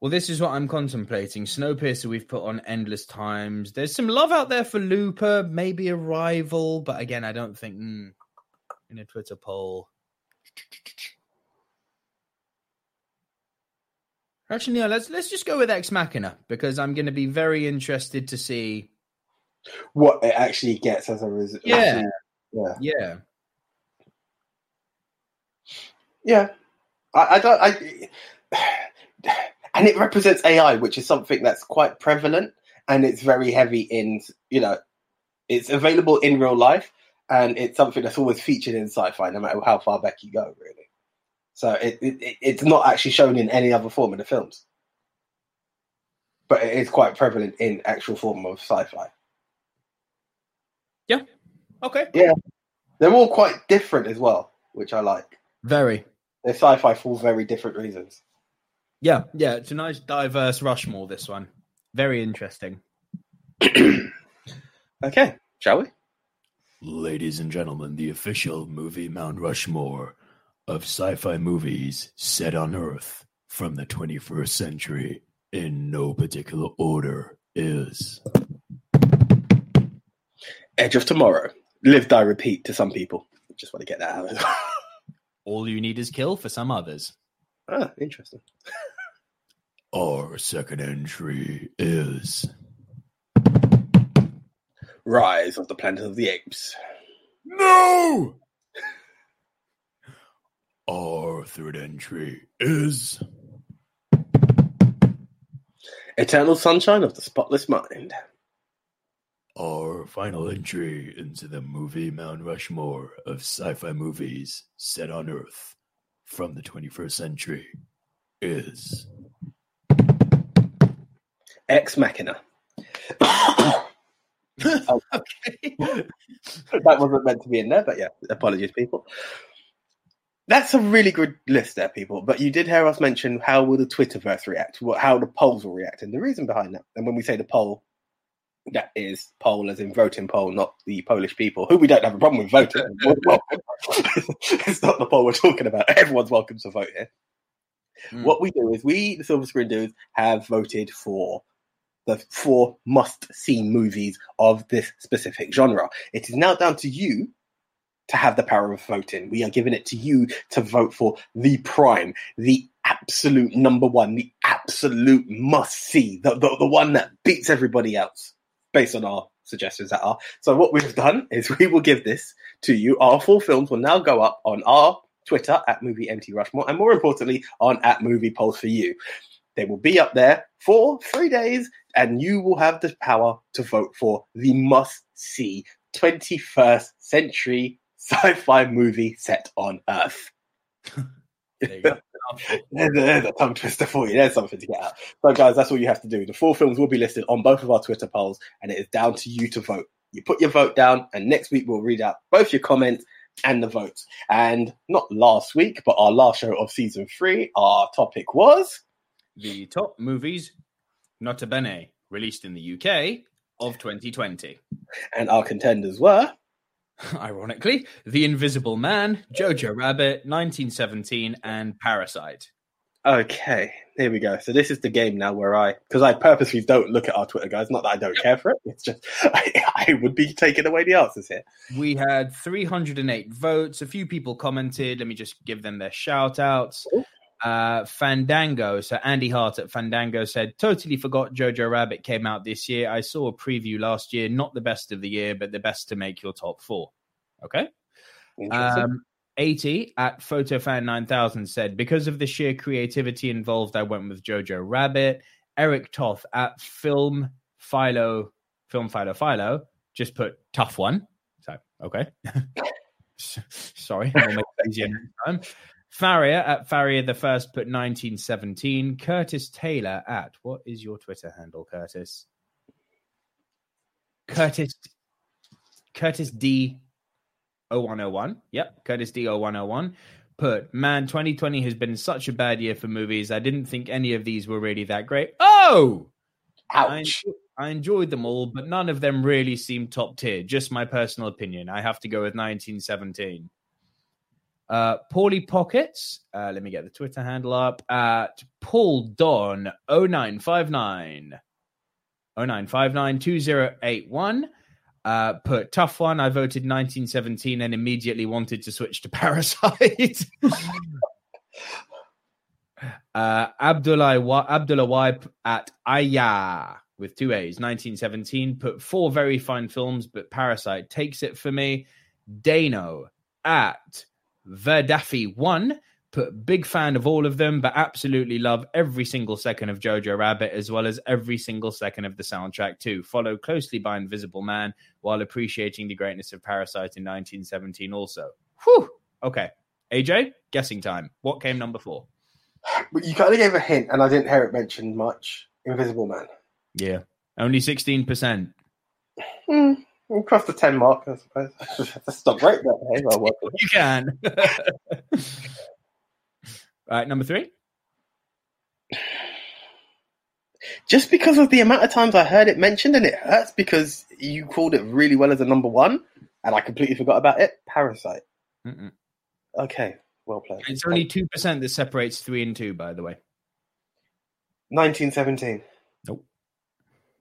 Well, this is what I'm contemplating. Snowpiercer, we've put on endless times. There's some love out there for Looper, maybe a rival, but again, I don't think mm, in a Twitter poll. Actually, no. Let's let's just go with Ex Machina because I'm going to be very interested to see. What it actually gets as a result? Yeah. yeah, Yeah, yeah. I, I don't. I and it represents AI, which is something that's quite prevalent, and it's very heavy in you know, it's available in real life, and it's something that's always featured in sci-fi, no matter how far back you go, really. So it, it it- it's not actually shown in any other form in the films, but it is quite prevalent in actual form of sci-fi. Yeah. Okay, Yeah. They're all quite different as well, which I like. very. They're sci-fi for very different reasons. Yeah, yeah. It's a nice diverse Rushmore. This one, very interesting. Okay, shall we? Ladies and gentlemen, the official movie Mount Rushmore of sci fi movies set on Earth from the 21st century in no particular order is. Edge of Tomorrow. Live, die, repeat to some people. Just want to get that out. of All you need is kill for some others. ah, interesting. Our second entry is. Rise of the Planet of the Apes. No! Our third entry is. Eternal Sunshine of the Spotless Mind. Our final entry into the movie Mount Rushmore of sci fi movies set on Earth from the 21st century is. Ex Machina. Oh. Okay. that wasn't meant to be in there, but yeah, apologies, people. That's a really good list there, people. But you did hear us mention how will the Twitterverse react, how the polls will react, and the reason behind that. And when we say the poll, that is poll as in voting poll, not the Polish people, who we don't have a problem with voting. it's not the poll we're talking about. Everyone's welcome to vote here. Mm. What we do is we, the Silver Screen Dudes, have voted for the four must-see movies of this specific genre. It is now down to you to have the power of voting. We are giving it to you to vote for the prime, the absolute number one, the absolute must-see, the, the, the one that beats everybody else, based on our suggestions that are. So what we've done is we will give this to you. Our full films will now go up on our Twitter at Movie MT Rushmore, and more importantly, on at Movie Polls for You. They will be up there for three days, and you will have the power to vote for the must see 21st century sci fi movie set on Earth. There you go. There's a, there's a tongue twister for you. There's something to get out. So, guys, that's all you have to do. The four films will be listed on both of our Twitter polls, and it is down to you to vote. You put your vote down, and next week we'll read out both your comments and the votes. And not last week, but our last show of season three, our topic was the top movies, nota bene, released in the UK of 2020. and our contenders were Ironically, The Invisible Man, Jojo Rabbit, 1917, and Parasite. Okay, here we go. So this is the game now where I, because I purposely don't look at our Twitter, guys. Not that I don't care for it. It's just I, I would be taking away the answers here. We had 308 votes. A few people commented. Let me just give them their shout outs. Cool. Uh, Fandango. So Andy Hart at Fandango said, totally forgot Jojo Rabbit came out this year. I saw a preview last year. Not the best of the year, but the best to make your top four. Okay. Um, 80 at PhotoFan9000 said, because of the sheer creativity involved, I went with Jojo Rabbit. Eric Toth at Film Philo, Film Philo Philo, just put tough one. So, okay. Sorry, we'll make it easier next time. Farrier at Farrier the First put 1917. Curtis Taylor at, what is your Twitter handle, Curtis? Curtis, Curtis D 0101. Yep, Curtis D 0101. Put, man, 2020 has been such a bad year for movies. I didn't think any of these were really that great. Oh! Ouch. enjo- I enjoyed them all, but none of them really seemed top tier. Just my personal opinion. I have to go with 1917. Uh, Paulie Pockets, uh, let me get the Twitter handle up at Paul Don 0959 0959 2081. Uh, put tough one. I voted 1917 and immediately wanted to switch to Parasite. uh, Abdullah Wa- Abdullah Wipe at Aya with two A's. 1917 put four very fine films, but Parasite takes it for me. Dano at Verdafi one put big fan of all of them, but absolutely love every single second of Jojo Rabbit as well as every single second of the soundtrack too. Followed closely by Invisible Man while appreciating the greatness of Parasite in 1917 also. Whew. Okay. AJ, guessing time. What came number four? But you kind of gave a hint, and I didn't hear it mentioned much. Invisible Man. Yeah. Only 16%. Hmm. We'll cross the 10 mark, I suppose. That's not great, but hey, well, work with. You can. All right, number three. Just because of the amount of times I heard it mentioned, and it hurts because you called it really well as a number one, and I completely forgot about it. Parasite. Mm-mm. Okay, well played. It's only 2% that separates three and two, by the way. 1917. Nope.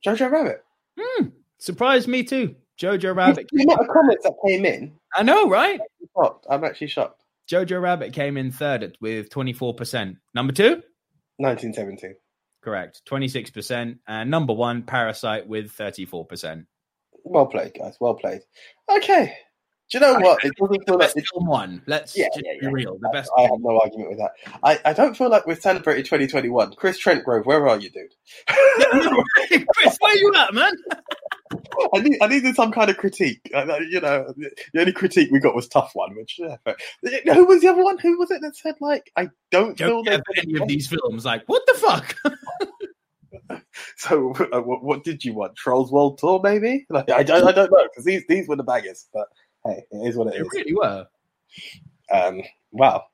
Jojo Rabbit. Hmm. Surprised me too. Jojo Rabbit. The amount of comments that came in, I know, right? I'm shocked. I'm actually shocked. Jojo Rabbit came in third with 24%. Number two? 1917. Correct. 26%. And number one, Parasite with 34%. Well played, guys. Well played. Okay. Do you know what? It doesn't feel like Best film one. Let's Yeah, just yeah, be yeah. real. The best I have no argument with that. I, I don't feel like we've celebrated 2021. Chris Trentgrove, where are you, dude? Chris, where are you at, man? I need I needed some kind of critique. I You know, the only critique we got was tough one. Which yeah, who was the other one? Who was it that said like I don't feel Don't have any of these films. Like, what the fuck? So uh, what, what did you want? Trolls World Tour, maybe? Like I don't I don't know because these these were the bangers. But hey, it is what it they is. really were. Um, wow.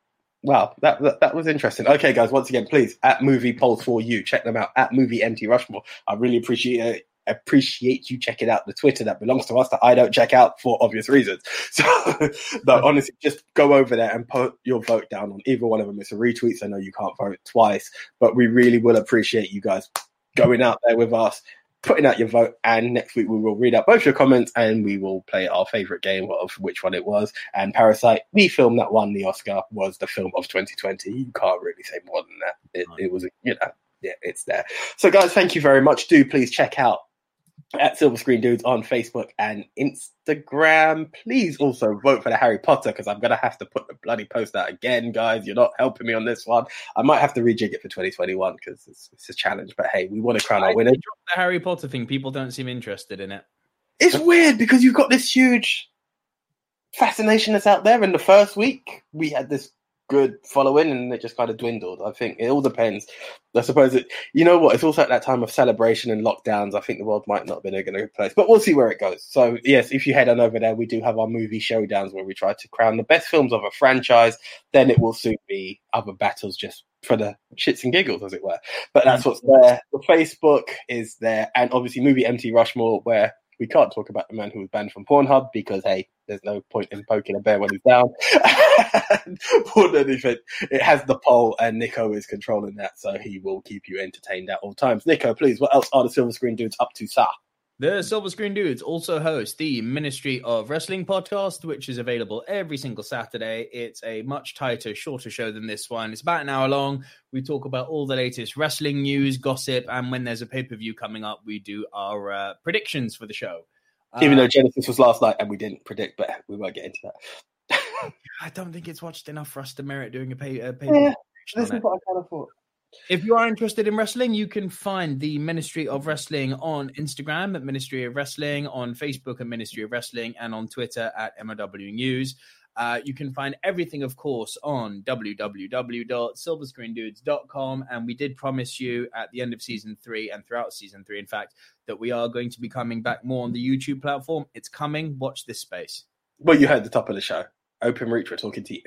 Wow, that, that that was interesting. Okay, guys, once again, please at movie polls for you, check them out at movie MT Rushmore. I really appreciate appreciate you checking out the Twitter that belongs to us that I don't check out for obvious reasons. So, no, honestly, just go over there and put your vote down on either one of them. It's a retweets. I know you can't vote twice, but we really will appreciate you guys going out there with us, putting out your vote. And next week we will read out both your comments and we will play our favorite game of which one it was. And Parasite, the film that won the Oscar, was the film of 2020. You can't really say more than that. It, it was, you know, yeah, it's there. So, guys, thank you very much. Do please check out at Silver Screen Dudes on Facebook and Instagram. Please also vote for the Harry Potter because I'm gonna have to put the bloody post out again, guys. You're not helping me on this one. I might have to rejig it for 2021 because it's, it's, a challenge. But hey, we want to crown our winner. The Harry Potter thing, people don't seem interested in it. It's weird because you've got this huge fascination that's out there. In the first week, we had this good following and it just kind of dwindled. I think it all depends. I suppose it, you know what, it's also at that time of celebration and lockdowns. I think the world might not have been a good place, but we'll see where it goes. So, yes, if you head on over there, we do have our movie showdowns where we try to crown the best films of a franchise. Then it will soon be other battles just for the shits and giggles, as it were. But that's mm. what's there. The Facebook is there, and obviously, movie MT Rushmore, where we can't talk about the man who was banned from Pornhub because hey, there's no point in poking a bear when he's down. Anything, it has the poll, and Nico is controlling that, so he will keep you entertained at all times. Nico, please, what else are the Silver Screen dudes up to, sir? The Silver Screen Dudes also host the Ministry of Wrestling podcast, which is available every single Saturday. It's a much tighter, shorter show than this one. It's about an hour long. We talk about all the latest wrestling news, gossip, and when there's a pay per view coming up, we do our uh, predictions for the show. Even uh, though Genesis was last night and we didn't predict, but we won't get into that. I don't think it's watched enough for us to merit doing a pay. A pay yeah, this is what I kind of thought. If you are interested in wrestling, you can find the Ministry of Wrestling on Instagram at Ministry of Wrestling, on Facebook at Ministry of Wrestling, and on Twitter at MOW News. Uh, you can find everything, of course, on www.silverscreendudes.com. And we did promise you at the end of season three and throughout season three, in fact, that we are going to be coming back more on the YouTube platform. It's coming. Watch this space. Well, you heard the top of the show. Openreach, we're talking to you.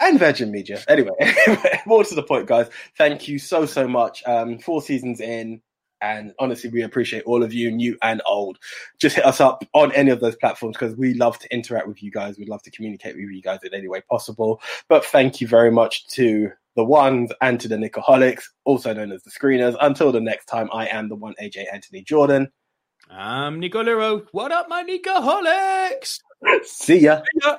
And Virgin Media. Anyway, more to the point, guys. Thank you so, so much. Um, four seasons in, and honestly, we appreciate all of you, new and old. Just hit us up on any of those platforms because we love to interact with you guys. We'd love to communicate with you guys in any way possible. But thank you very much to the ones and to the Nicoholics, also known as the screeners. Until the next time, I am the one AJ Anthony Jordan. I'm Nico Lero. What up, my Nicoholics? See ya. See ya.